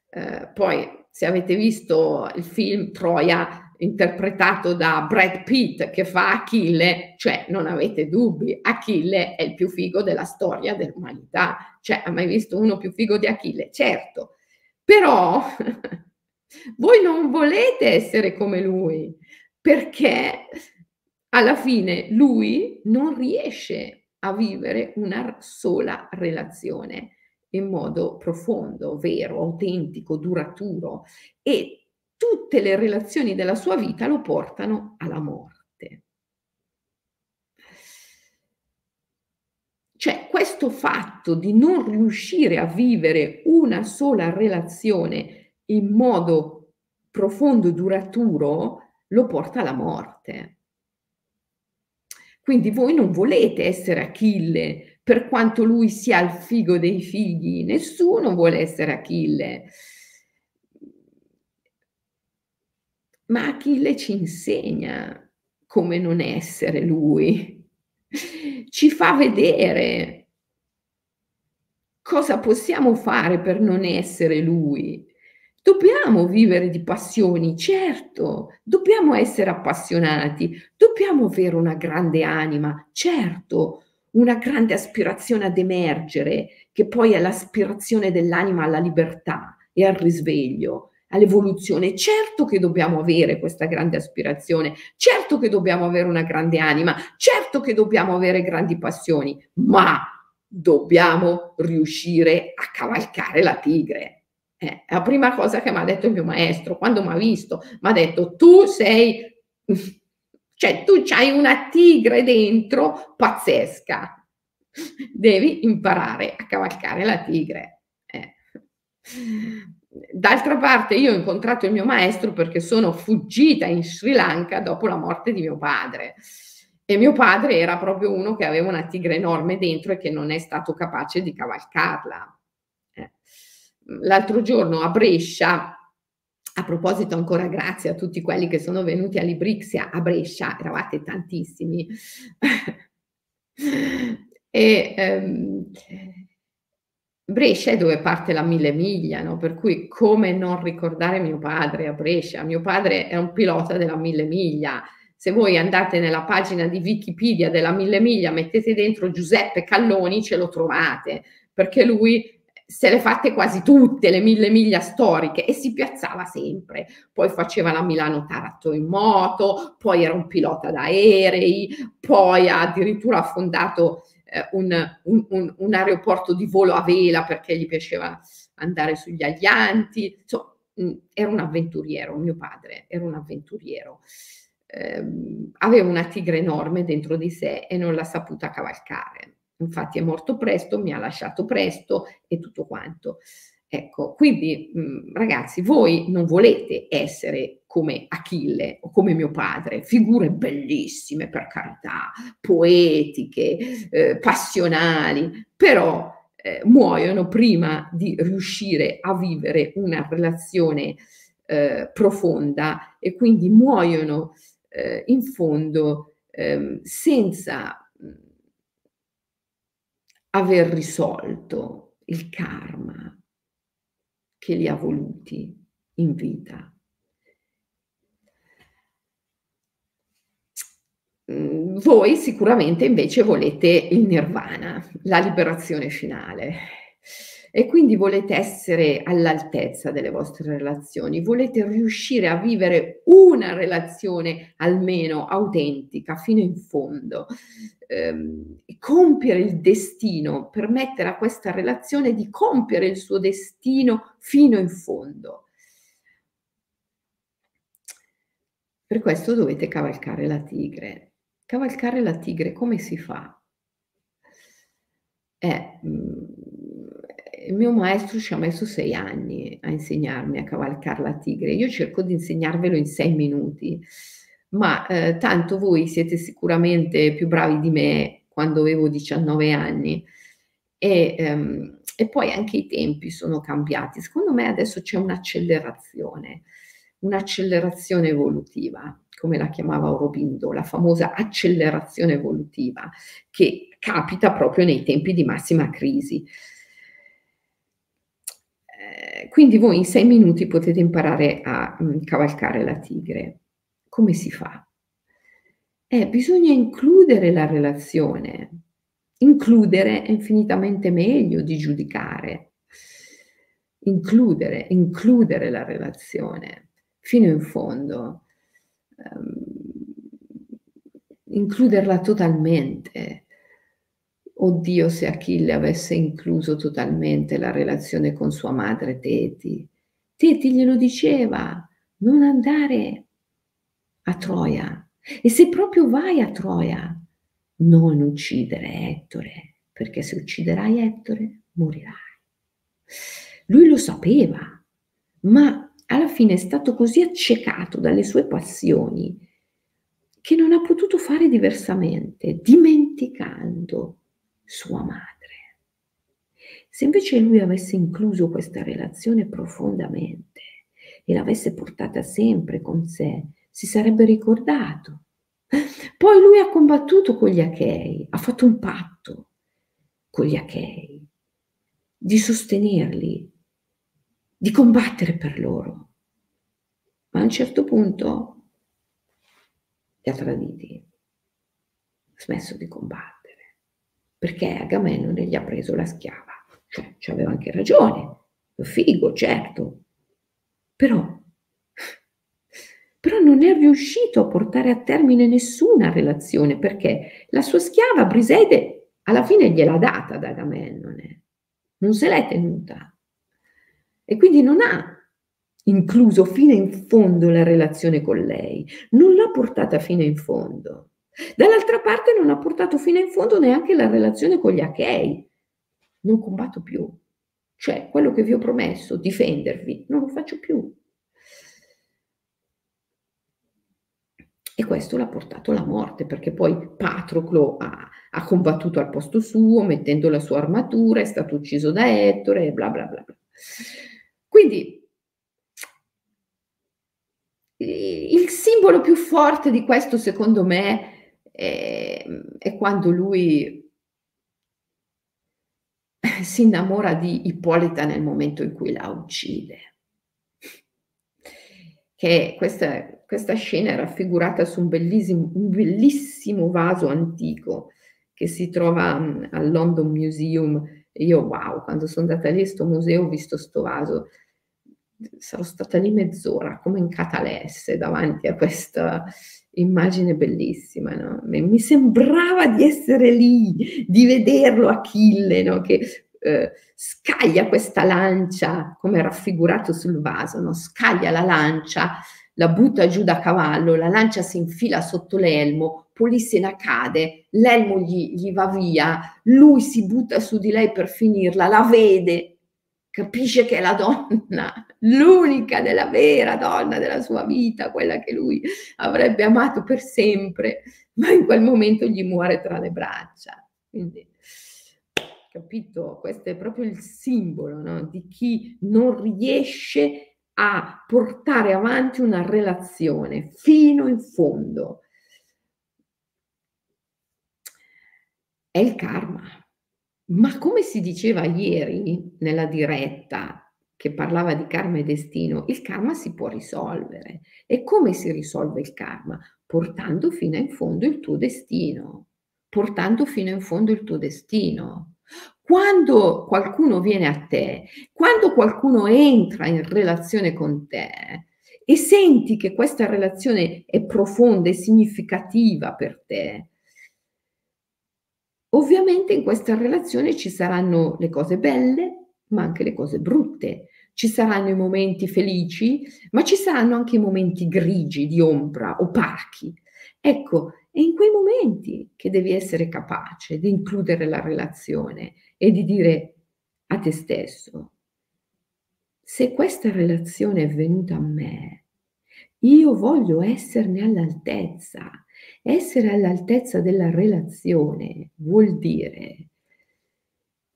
Eh, poi, se avete visto il film Troia, interpretato da Brad Pitt che fa Achille, cioè non avete dubbi, Achille è il più figo della storia dell'umanità. Cioè, ha mai visto uno più figo di Achille? Certo, però [laughs] voi non volete essere come lui, perché alla fine lui non riesce a vivere una sola relazione in modo profondo, vero, autentico, duraturo e tutte le relazioni della sua vita lo portano alla morte. Cioè questo fatto di non riuscire a vivere una sola relazione in modo profondo duraturo lo porta alla morte. Quindi voi non volete essere Achille per quanto lui sia il figo dei figli, nessuno vuole essere Achille Ma Achille ci insegna come non essere lui, ci fa vedere cosa possiamo fare per non essere lui. Dobbiamo vivere di passioni, certo, dobbiamo essere appassionati, dobbiamo avere una grande anima, certo, una grande aspirazione ad emergere, che poi è l'aspirazione dell'anima alla libertà e al risveglio all'evoluzione. Certo che dobbiamo avere questa grande aspirazione, certo che dobbiamo avere una grande anima, certo che dobbiamo avere grandi passioni, ma dobbiamo riuscire a cavalcare la tigre. Eh, la prima cosa che mi ha detto il mio maestro quando mi ha visto, mi ha detto tu sei, [laughs] cioè tu hai una tigre dentro pazzesca, devi imparare a cavalcare la tigre. Eh. D'altra parte io ho incontrato il mio maestro perché sono fuggita in Sri Lanka dopo la morte di mio padre. E mio padre era proprio uno che aveva una tigre enorme dentro e che non è stato capace di cavalcarla. L'altro giorno a Brescia, a proposito ancora grazie a tutti quelli che sono venuti a Librixia a Brescia, eravate tantissimi. [laughs] e ehm, Brescia è dove parte la mille miglia, no? per cui come non ricordare mio padre a Brescia? Mio padre è un pilota della mille miglia. Se voi andate nella pagina di Wikipedia della mille miglia, mettete dentro Giuseppe Calloni, ce lo trovate, perché lui se le fatte quasi tutte le mille miglia storiche e si piazzava sempre. Poi faceva la Milano-Taranto in moto, poi era un pilota d'aerei, poi ha addirittura fondato eh, un, un, un, aeroporto di volo a vela perché gli piaceva andare sugli aglianti, insomma, mh, era un avventuriero, mio padre era un avventuriero. Eh, aveva una tigre enorme dentro di sé e non l'ha saputa cavalcare. Infatti è morto presto, mi ha lasciato presto e tutto quanto. Ecco, quindi mh, ragazzi, voi non volete essere come Achille o come mio padre, figure bellissime per carità, poetiche, eh, passionali, però eh, muoiono prima di riuscire a vivere una relazione eh, profonda e quindi muoiono eh, in fondo ehm, senza aver risolto il karma che li ha voluti in vita. Mm, voi sicuramente invece volete il nirvana, la liberazione finale. E quindi volete essere all'altezza delle vostre relazioni, volete riuscire a vivere una relazione almeno autentica fino in fondo, ehm, compiere il destino, permettere a questa relazione di compiere il suo destino fino in fondo. Per questo dovete cavalcare la tigre. Cavalcare la tigre come si fa? Eh, il mio maestro ci ha messo sei anni a insegnarmi a cavalcare la tigre. Io cerco di insegnarvelo in sei minuti, ma eh, tanto voi siete sicuramente più bravi di me quando avevo 19 anni e, ehm, e poi anche i tempi sono cambiati. Secondo me adesso c'è un'accelerazione, un'accelerazione evolutiva, come la chiamava Aurobindo, la famosa accelerazione evolutiva, che capita proprio nei tempi di massima crisi. Quindi voi in sei minuti potete imparare a mh, mm, cavalcare la tigre. Come si fa? Eh, bisogna includere la relazione. Includere è infinitamente meglio di giudicare. Includere, includere la relazione fino in fondo. Um, includerla totalmente Oddio se Achille avesse incluso totalmente la relazione con sua madre Teti. Teti glielo diceva, non andare a Troia. E se proprio vai a Troia, non uccidere Ettore, perché se ucciderai Ettore, morirai. Lui lo sapeva, ma alla fine è stato così accecato dalle sue passioni che non ha potuto fare diversamente, dimenticando sua madre. Se invece lui avesse incluso questa relazione profondamente e l'avesse portata sempre con sé, si sarebbe ricordato. [laughs] Poi lui ha combattuto con gli Achei, ha fatto un patto con gli Achei di sostenerli, di combattere per loro. Ma a un certo punto li ha traditi, ha smesso di combattere perché Agamennone gli ha preso la schiava. Cioè, ci aveva anche ragione, figo, certo. Però, però non è riuscito a portare a termine nessuna relazione, perché la sua schiava Briseide alla fine gliel'ha data ad Agamennone, non se l'è tenuta. E quindi non ha incluso fino in fondo la relazione con lei, non l'ha portata fino in fondo. Dall'altra parte non ha portato fino in fondo neanche la relazione con gli Achei. Non combatto più. Cioè, quello che vi ho promesso, difendervi, non lo faccio più. E questo l'ha portato alla morte, perché poi Patroclo ha, ha, combattuto al posto suo, mettendo la sua armatura, è stato ucciso da Ettore e bla bla bla bla. Quindi il simbolo più forte di questo, secondo me, e, e quando lui [laughs] si innamora di Ippolita nel momento in cui la uccide. Che questa, questa scena è raffigurata su un bellissimo, un bellissimo vaso antico che si trova mm, al London Museum. Io, wow, quando sono andata lì a questo museo ho visto questo vaso, sarò stata lì mezz'ora come in catalesse davanti a questa immagine bellissima, no? Mi sembrava di essere lì, di vederlo Achille, no? Che eh, scaglia questa lancia, come raffigurato sul vaso, no? Scaglia la lancia, la butta giù da cavallo, la lancia si infila sotto l'elmo, Polissena cade, l'elmo gli, gli va via, lui si butta su di lei per finirla, la vede, capisce che è la donna, l'unica della vera donna della sua vita, quella che lui avrebbe amato per sempre, ma in quel momento gli muore tra le braccia. Quindi, capito? Questo è proprio il simbolo no? di chi non riesce a portare avanti una relazione fino in fondo. È il karma. Ma come si diceva ieri nella diretta che parlava di karma e destino, il karma si può risolvere. E come si risolve il karma? Portando fino in fondo il tuo destino, portando fino in fondo il tuo destino. quando qualcuno viene a te, quando qualcuno entra in relazione con te e senti che questa relazione è profonda e significativa per te, ovviamente in questa relazione ci saranno le cose belle, ma anche le cose brutte. Ci saranno i momenti felici, ma ci saranno anche i momenti grigi, di ombra, opachi. Ecco, è in quei momenti che devi essere capace di includere la relazione e di dire a te stesso, se questa relazione è venuta a me, io voglio esserne all'altezza. Essere all'altezza della relazione vuol dire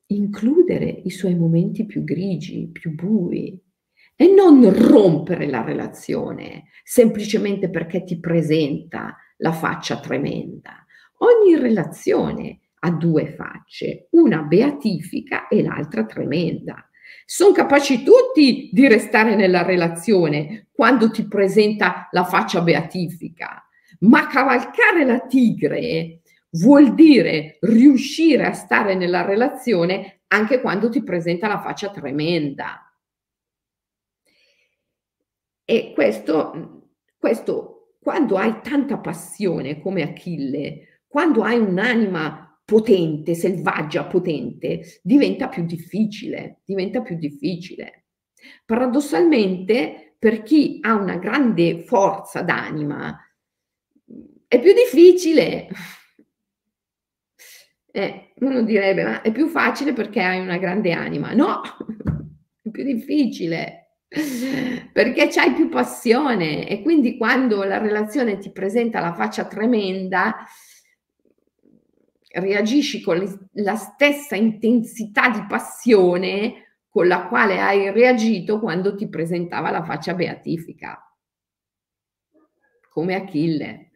includere i suoi momenti più grigi, più bui e non rompere la relazione semplicemente perché ti presenta la faccia tremenda. Ogni relazione ha due facce, una beatifica e l'altra tremenda. Sono capaci tutti di restare nella relazione quando ti presenta la faccia beatifica, ma cavalcare la tigre vuol dire riuscire a stare nella relazione anche quando ti presenta la faccia tremenda. E questo, questo quando hai tanta passione come Achille, quando hai un'anima potente, selvaggia, potente, diventa più difficile, diventa più difficile. Paradossalmente, per chi ha una grande forza d'anima, è più difficile. Eh, uno direbbe, ma è più facile perché hai una grande anima. No, [laughs] è più difficile perché c'hai più passione e quindi quando la relazione ti presenta la faccia tremenda, reagisci con la stessa intensità di passione con la quale hai reagito quando ti presentava la faccia beatifica, come Achille.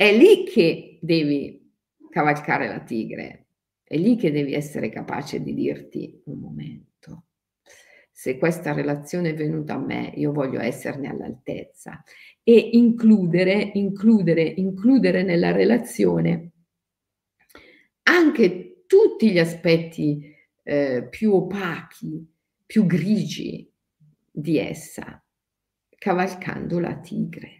È lì che devi cavalcare la tigre, è lì che devi essere capace di dirti un momento. Se questa relazione è venuta a me, io voglio esserne all'altezza e includere, includere, includere nella relazione anche tutti gli aspetti eh, più opachi, più grigi di essa, cavalcando la tigre.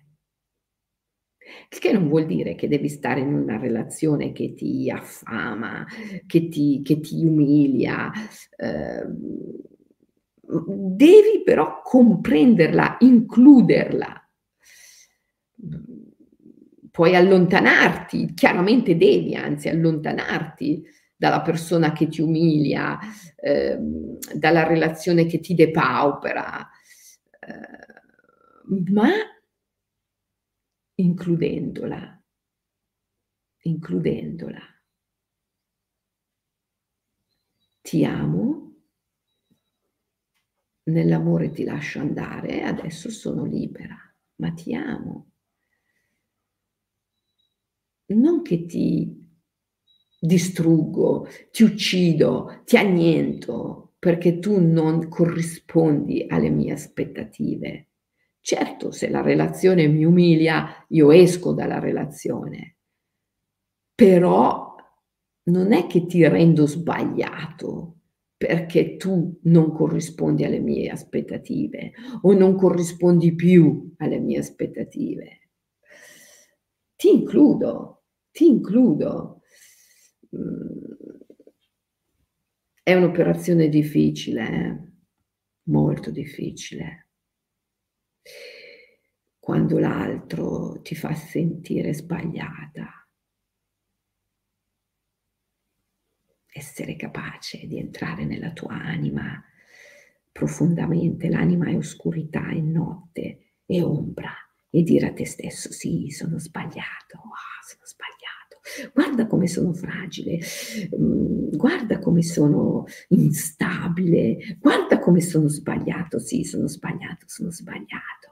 Il che non vuol dire che devi stare in una relazione che ti affama, che ti, che ti umilia. Eh, devi però comprenderla, includerla puoi allontanarti, chiaramente devi anzi allontanarti dalla persona che ti umilia, eh, dalla relazione che ti depaupera, eh, ma includendola, includendola. Ti amo, nell'amore ti lascio andare, adesso sono libera, ma ti amo non che ti distruggo, ti uccido, ti anniento perché tu non corrispondi alle mie aspettative. Certo, se la relazione mi umilia, io esco dalla relazione, però non è che ti rendo sbagliato perché tu non corrispondi alle mie aspettative o non corrispondi più alle mie aspettative. Ti includo, ti includo. Mm. È un'operazione difficile, eh? molto difficile. Quando l'altro ti fa sentire sbagliata. Essere capace di entrare nella tua anima profondamente. L'anima è oscurità, è notte, è ombra. E dire a te stesso, sì, sono sbagliato, oh, sono sbagliato guarda come sono fragile, mm, guarda come sono instabile, guarda come sono sbagliato, sì, sono sbagliato, sono sbagliato.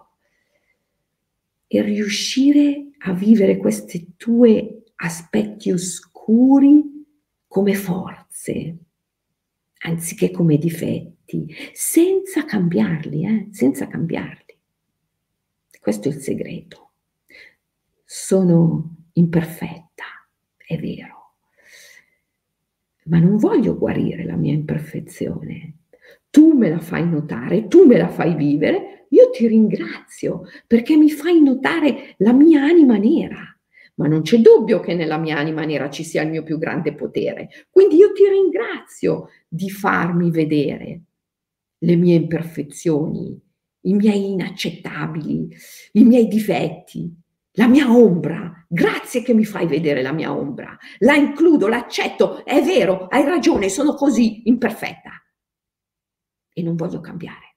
E riuscire a vivere questi tuoi aspetti oscuri come forze, anziché come difetti, senza cambiarli, eh? senza cambiarli. Questo è il segreto. Sono imperfetta è vero, ma non voglio guarire la mia imperfezione. Tu me la fai notare, tu me la fai vivere, io ti ringrazio perché mi fai notare la mia anima nera. Ma non c'è dubbio che nella mia anima nera ci sia il mio più grande potere. Quindi io ti ringrazio di farmi vedere le mie imperfezioni, i miei inaccettabili, i miei difetti, la mia ombra. Grazie che mi fai vedere la mia ombra. La includo, l'accetto, è vero, hai ragione, sono così imperfetta. E non voglio cambiare.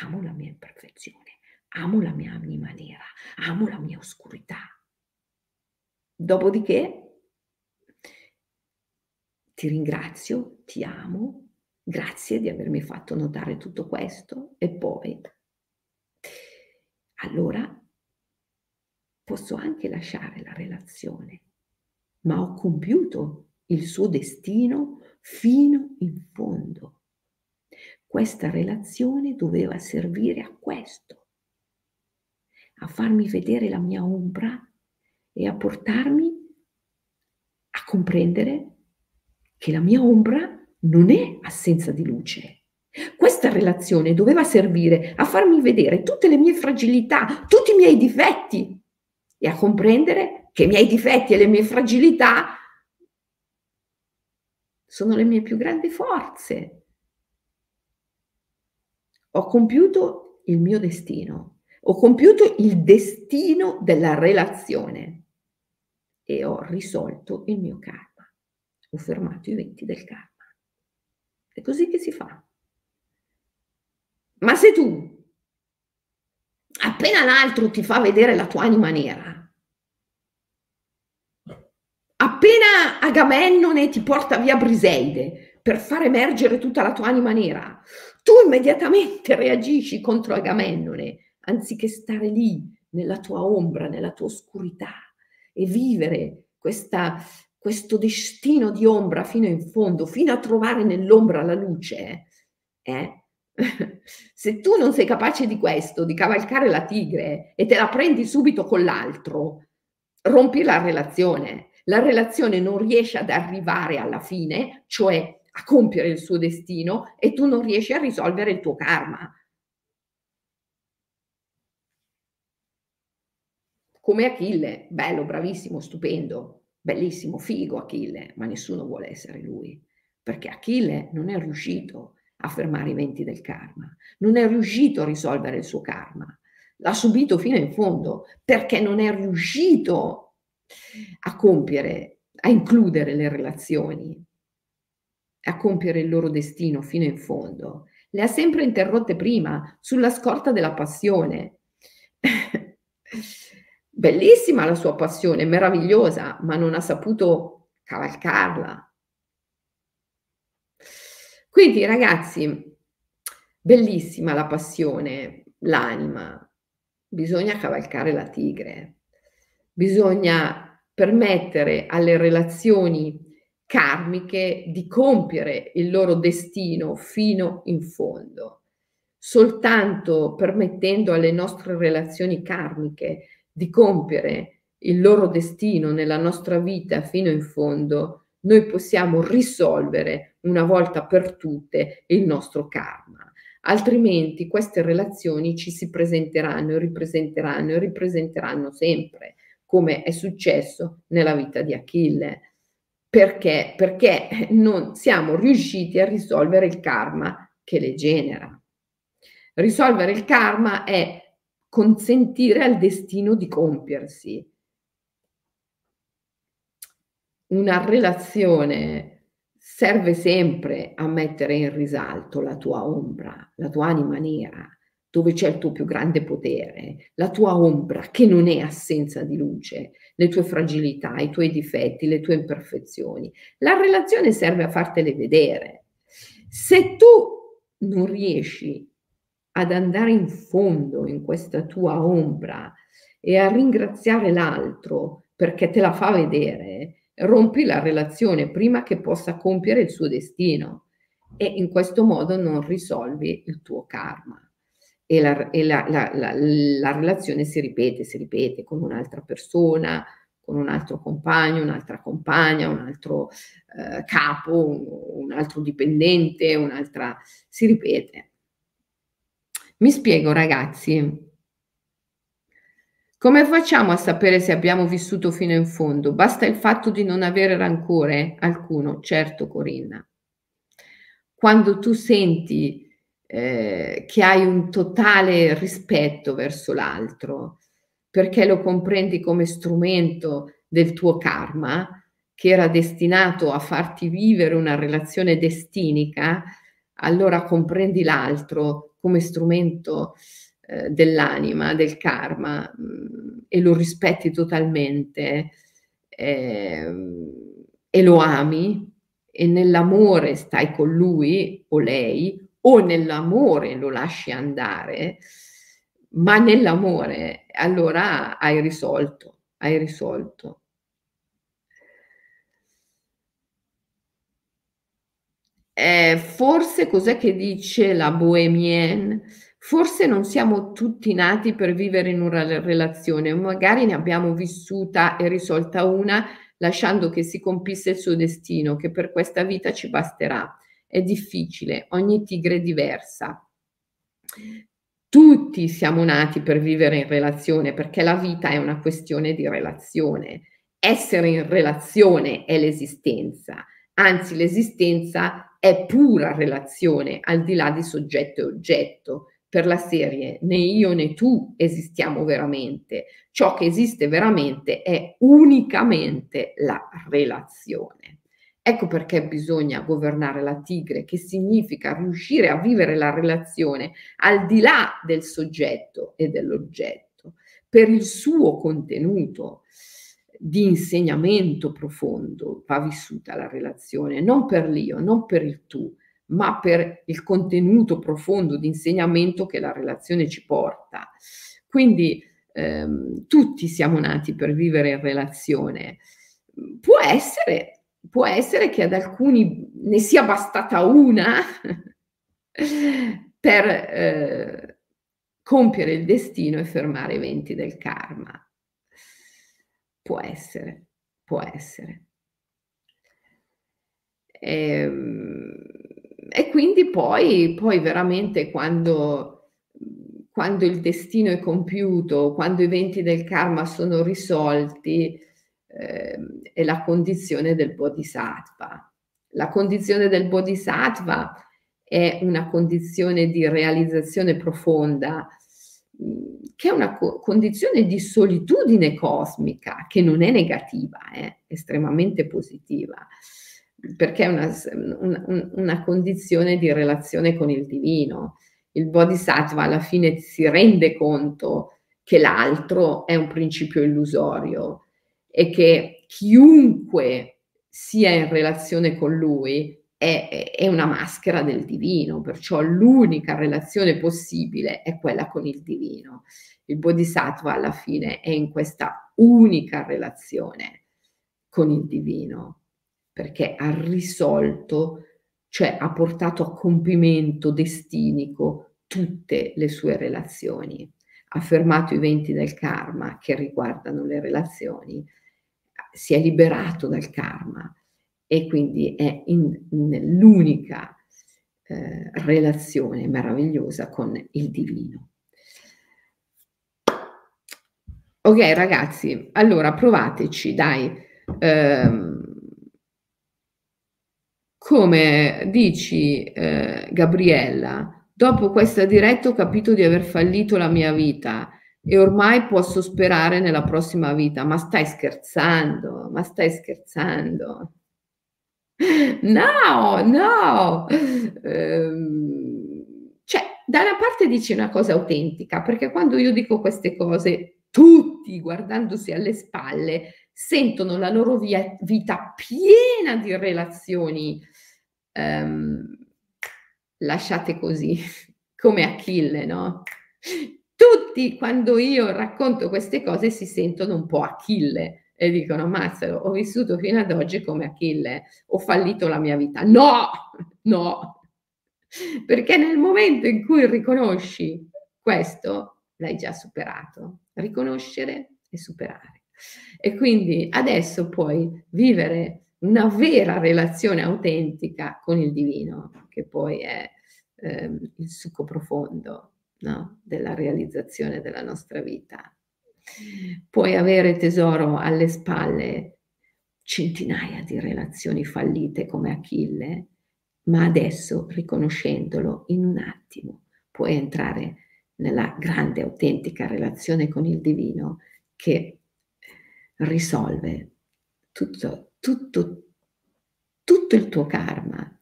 Amo la mia imperfezione, amo la mia anima nera, amo la mia oscurità. Dopodiché ti ringrazio, ti amo, grazie di avermi fatto notare tutto questo e poi allora posso anche lasciare la relazione, ma ho compiuto il suo destino fino in fondo. Questa relazione doveva servire a questo, a farmi vedere la mia ombra e a portarmi a comprendere che la mia ombra non è assenza di luce. Questa relazione doveva servire a farmi vedere tutte le mie fragilità, tutti i miei difetti e a comprendere che i miei difetti e le mie fragilità sono le mie più grandi forze. Ho compiuto il mio destino, ho compiuto il destino della relazione e ho risolto il mio karma ho fermato i venti del karma. È così che si fa. Ma se tu, appena l'altro ti fa vedere la tua anima nera, appena Agamennone ti porta via Briseide per far emergere tutta la tua anima nera, tu immediatamente reagisci contro Agamennone, anziché stare lì nella tua ombra, nella tua oscurità e vivere questa questo destino di ombra fino in fondo, fino a trovare nell'ombra la luce, eh? [laughs] se tu non sei capace di questo, di cavalcare la tigre e te la prendi subito con l'altro, rompi la relazione. La relazione non riesce ad arrivare alla fine, cioè a compiere il suo destino, e tu non riesci a risolvere il tuo karma. Come Achille, bello, bravissimo, stupendo, bellissimo, figo Achille, ma nessuno vuole essere lui, perché Achille non è riuscito a fermare i venti del karma, non è riuscito a risolvere il suo karma, l'ha subito fino in fondo perché non è riuscito a compiere, a includere le relazioni, a compiere il loro destino fino in fondo. Le ha sempre interrotte prima sulla scorta della passione. [laughs] Bellissima la sua passione, meravigliosa, ma non ha saputo cavalcarla. Quindi ragazzi, bellissima la passione, l'anima, bisogna cavalcare la tigre, bisogna permettere alle relazioni karmiche di compiere il loro destino fino in fondo. Soltanto permettendo alle nostre relazioni karmiche di compiere il loro destino nella nostra vita fino in fondo, noi possiamo risolvere una volta per tutte il nostro karma. Altrimenti queste relazioni ci si presenteranno e ripresenteranno e ripresenteranno sempre, come è successo nella vita di Achille. Perché? Perché non siamo riusciti a risolvere il karma che le genera. Risolvere il karma è consentire al destino di compiersi. Una relazione serve sempre a mettere in risalto la tua ombra, la tua anima nera, dove c'è il tuo più grande potere, la tua ombra che non è assenza di luce, le tue fragilità, i tuoi difetti, le tue imperfezioni. La relazione serve a fartele vedere. Se tu non riesci ad andare in fondo in questa tua ombra e a ringraziare l'altro perché te la fa vedere, rompi la relazione prima che possa compiere il suo destino e in questo modo non risolvi il tuo karma. E la, e la, la, la relazione si ripete, si ripete con un'altra persona, con un altro compagno, un'altra compagna, un altro eh, capo, un altro dipendente, un'altra... si ripete. Mi spiego ragazzi, come facciamo a sapere se abbiamo vissuto fino in fondo? Basta il fatto di non avere rancore alcuno, certo Corinna. Quando tu senti eh, che hai un totale rispetto verso l'altro, perché lo comprendi come strumento del tuo karma, che era destinato a farti vivere una relazione destinica, allora comprendi l'altro come strumento eh, dell'anima, del karma, mh, mm, e lo rispetti totalmente eh, e lo ami e nell'amore stai con lui o lei o nell'amore lo lasci andare, ma nell'amore allora hai risolto, hai risolto. Eh, forse cos'è che dice la bohemienne? Forse non siamo tutti nati per vivere in una relazione, magari ne abbiamo vissuta e risolta una lasciando che si compisse il suo destino, che per questa vita ci basterà. È difficile, ogni tigre è diversa. Tutti siamo nati per vivere in relazione perché la vita è una questione di relazione. Essere in relazione è l'esistenza, anzi l'esistenza è pura relazione al di là di soggetto e oggetto per la serie né io né tu esistiamo veramente. Ciò che esiste veramente è unicamente la relazione. Ecco perché bisogna governare la tigre, che significa riuscire a vivere la relazione al di là del soggetto e dell'oggetto, per il suo contenuto di insegnamento profondo va vissuta la relazione, non per l'io, non per il tu, ma per il contenuto profondo di insegnamento che la relazione ci porta. Quindi ehm, tutti siamo nati per vivere in relazione. Può essere, può essere che ad alcuni ne sia bastata una [laughs] per eh, compiere il destino e fermare i venti del karma. Può essere, può essere. Ehm, e quindi poi, poi veramente quando, quando, il destino è compiuto, quando i venti del karma sono risolti, eh, è la condizione del bodhisattva. La condizione del bodhisattva è una condizione di realizzazione profonda, che è una co- condizione di solitudine cosmica, che non è negativa, è eh, estremamente positiva perché è una, una, una condizione di relazione con il divino. Il bodhisattva alla fine si rende conto che l'altro è un principio illusorio e che chiunque sia in relazione con lui è, è, una maschera del divino, perciò l'unica relazione possibile è quella con il divino. Il bodhisattva alla fine è in questa unica relazione con il divino perché ha risolto, cioè ha portato a compimento destinico tutte le sue relazioni, ha fermato i venti del karma che riguardano le relazioni, si è liberato dal karma e quindi è in, in l'unica eh, relazione meravigliosa con il divino. Ok ragazzi, allora provateci, dai. Ehm, come dici, eh, Gabriella, dopo questa diretta ho capito di aver fallito la mia vita e ormai posso sperare nella prossima vita. Ma stai scherzando? Ma stai scherzando? No, no. Ehm, cioè, da una parte dici una cosa autentica, perché quando io dico queste cose, tutti guardandosi alle spalle sentono la loro via, vita piena di relazioni ehm, lasciate così, come Achille, no? Tutti quando io racconto queste cose si sentono un po' Achille e dicono Mazzaro, ho vissuto fino ad oggi come Achille, ho fallito la mia vita. No, no, perché nel momento in cui riconosci questo, l'hai già superato. Riconoscere e superare. E quindi adesso puoi vivere una vera relazione autentica con il divino, che poi è ehm, il succo profondo no? della realizzazione della nostra vita. Puoi avere tesoro alle spalle centinaia di relazioni fallite come Achille, ma adesso, riconoscendolo in un attimo, puoi entrare nella grande, autentica relazione con il divino che risolve tutto, tutto, tutto il tuo karma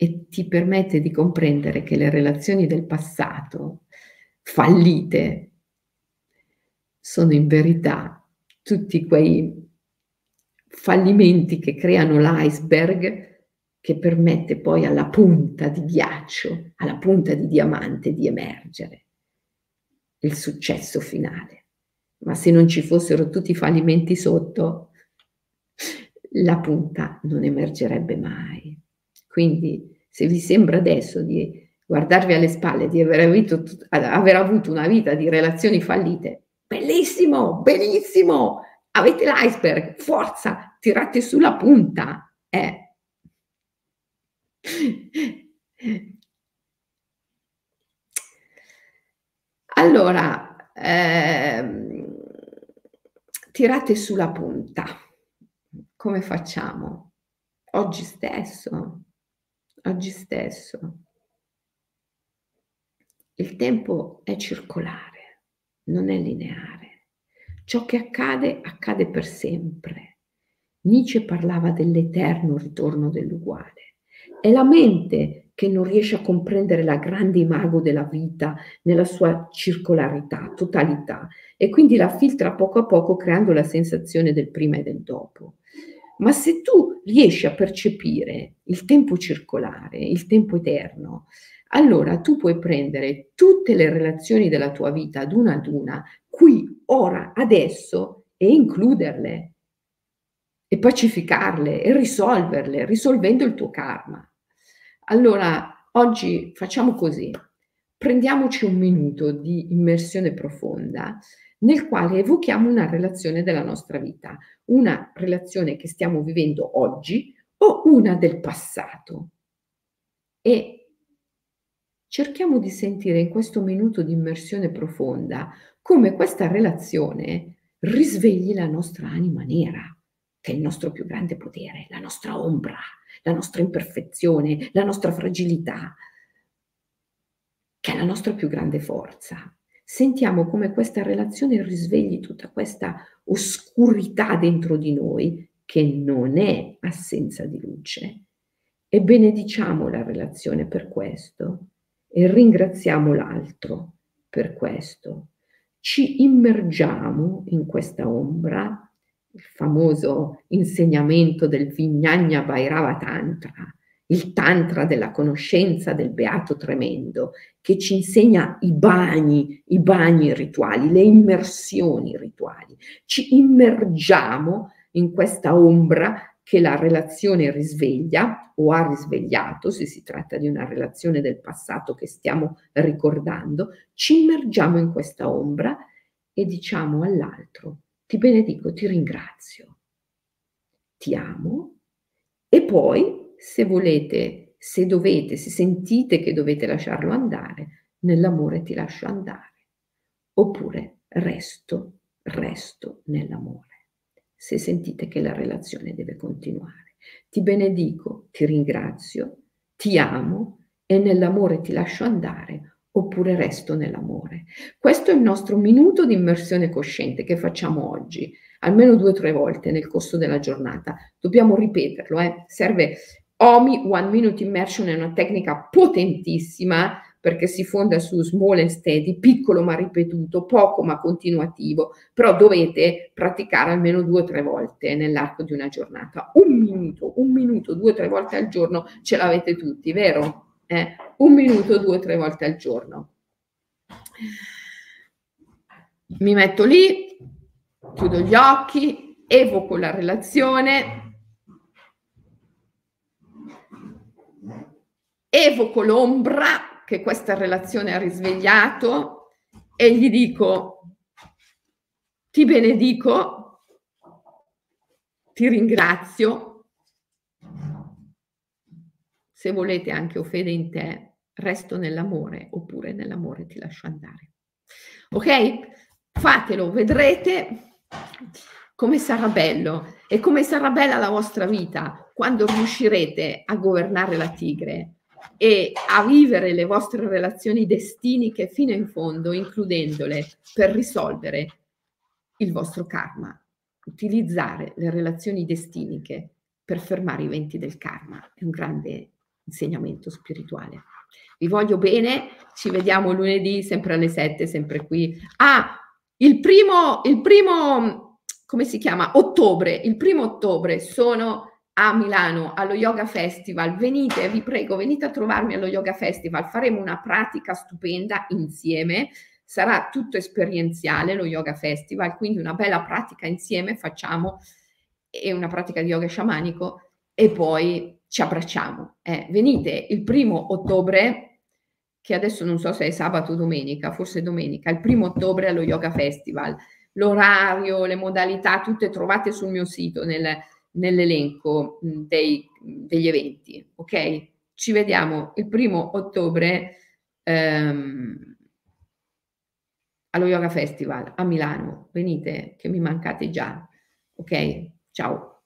e ti permette di comprendere che le relazioni del passato fallite sono in verità tutti quei fallimenti che creano l'iceberg che permette poi alla punta di ghiaccio, alla punta di diamante di emergere il successo finale. Ma se non ci fossero tutti i fallimenti sotto, la punta non emergerebbe mai. Quindi se vi sembra adesso di guardarvi alle spalle, di aver avuto, aver avuto una vita di relazioni fallite, bellissimo, bellissimo, avete l'iceberg, forza, tirate sulla punta. Eh. Allora, ehm, tirate sulla punta. Come facciamo? Oggi stesso, oggi stesso. Il tempo è circolare, non è lineare. Ciò che accade accade per sempre. Nietzsche parlava dell'eterno ritorno dell'uguale. È la mente che non riesce a comprendere la grande imago della vita nella sua circolarità, totalità, e quindi la filtra poco a poco creando la sensazione del prima e del dopo. Ma se tu riesci a percepire il tempo circolare, il tempo eterno, allora tu puoi prendere tutte le relazioni della tua vita ad una ad una, qui, ora, adesso, e includerle, e pacificarle, e risolverle, risolvendo il tuo karma. Allora, oggi facciamo così, prendiamoci un minuto di immersione profonda nel quale evochiamo una relazione della nostra vita, una relazione che stiamo vivendo oggi o una del passato. E cerchiamo di sentire in questo minuto di immersione profonda come questa relazione risvegli la nostra anima nera, che è il nostro più grande potere, la nostra ombra, la nostra imperfezione, la nostra fragilità, che è la nostra più grande forza. Sentiamo come questa relazione risvegli tutta questa oscurità dentro di noi, che non è assenza di luce. E benediciamo la relazione per questo e ringraziamo l'altro per questo. Ci immergiamo in questa ombra, il famoso insegnamento del Vignagna Bhairava Tantra, il Tantra della conoscenza del Beato Tremendo, che ci insegna i bagni, i bagni rituali, le immersioni rituali. Ci immergiamo in questa ombra che la relazione risveglia o ha risvegliato, se si tratta di una relazione del passato che stiamo ricordando, ci immergiamo in questa ombra e diciamo all'altro, ti benedico, ti ringrazio, ti amo e poi se volete, se dovete, se sentite che dovete lasciarlo andare, nell'amore ti lascio andare, oppure resto, resto nell'amore se sentite che la relazione deve continuare. Ti benedico, ti ringrazio, ti amo e nell'amore ti lascio andare oppure resto nell'amore. Questo è il nostro minuto di immersione cosciente che facciamo oggi, almeno due o tre volte nel corso della giornata. Dobbiamo ripeterlo, eh? serve OMI, One Minute Immersion, è una tecnica potentissima perché si fonda su small and steady, piccolo ma ripetuto, poco ma continuativo, però dovete praticare almeno due o tre volte nell'arco di una giornata. Un minuto, un minuto, due o tre volte al giorno ce l'avete tutti, vero? Eh? Un minuto, due o tre volte al giorno. Mi metto lì, chiudo gli occhi, evoco la relazione, evoco l'ombra che questa relazione ha risvegliato e gli dico, ti benedico, ti ringrazio. Se volete anche ho fede in te, resto nell'amore oppure nell'amore ti lascio andare. Ok? Fatelo, vedrete come sarà bello e come sarà bella la vostra vita quando riuscirete a governare la tigre e a vivere le vostre relazioni destiniche fino in fondo, includendole per risolvere il vostro karma. Utilizzare le relazioni destiniche per fermare i venti del karma è un grande insegnamento spirituale. Vi voglio bene, ci vediamo lunedì, sempre alle 7, sempre qui. Ah, il primo, il primo, come si chiama? Ottobre, il primo ottobre sono a Milano allo Yoga Festival. Venite, vi prego, venite a trovarmi allo Yoga Festival. Faremo una pratica stupenda insieme. Sarà tutto esperienziale lo Yoga Festival, quindi una bella pratica insieme facciamo e una pratica di yoga sciamanico e poi ci abbracciamo. Eh, venite il primo ottobre, che adesso non so se è sabato o domenica, forse domenica, il primo ottobre allo Yoga Festival. L'orario, le modalità, tutte trovate sul mio sito nel, nell'elenco dei, degli eventi. Ok? Ci vediamo il primo ottobre ehm, allo Yoga Festival a Milano. Venite che mi mancate già. Ok? Ciao.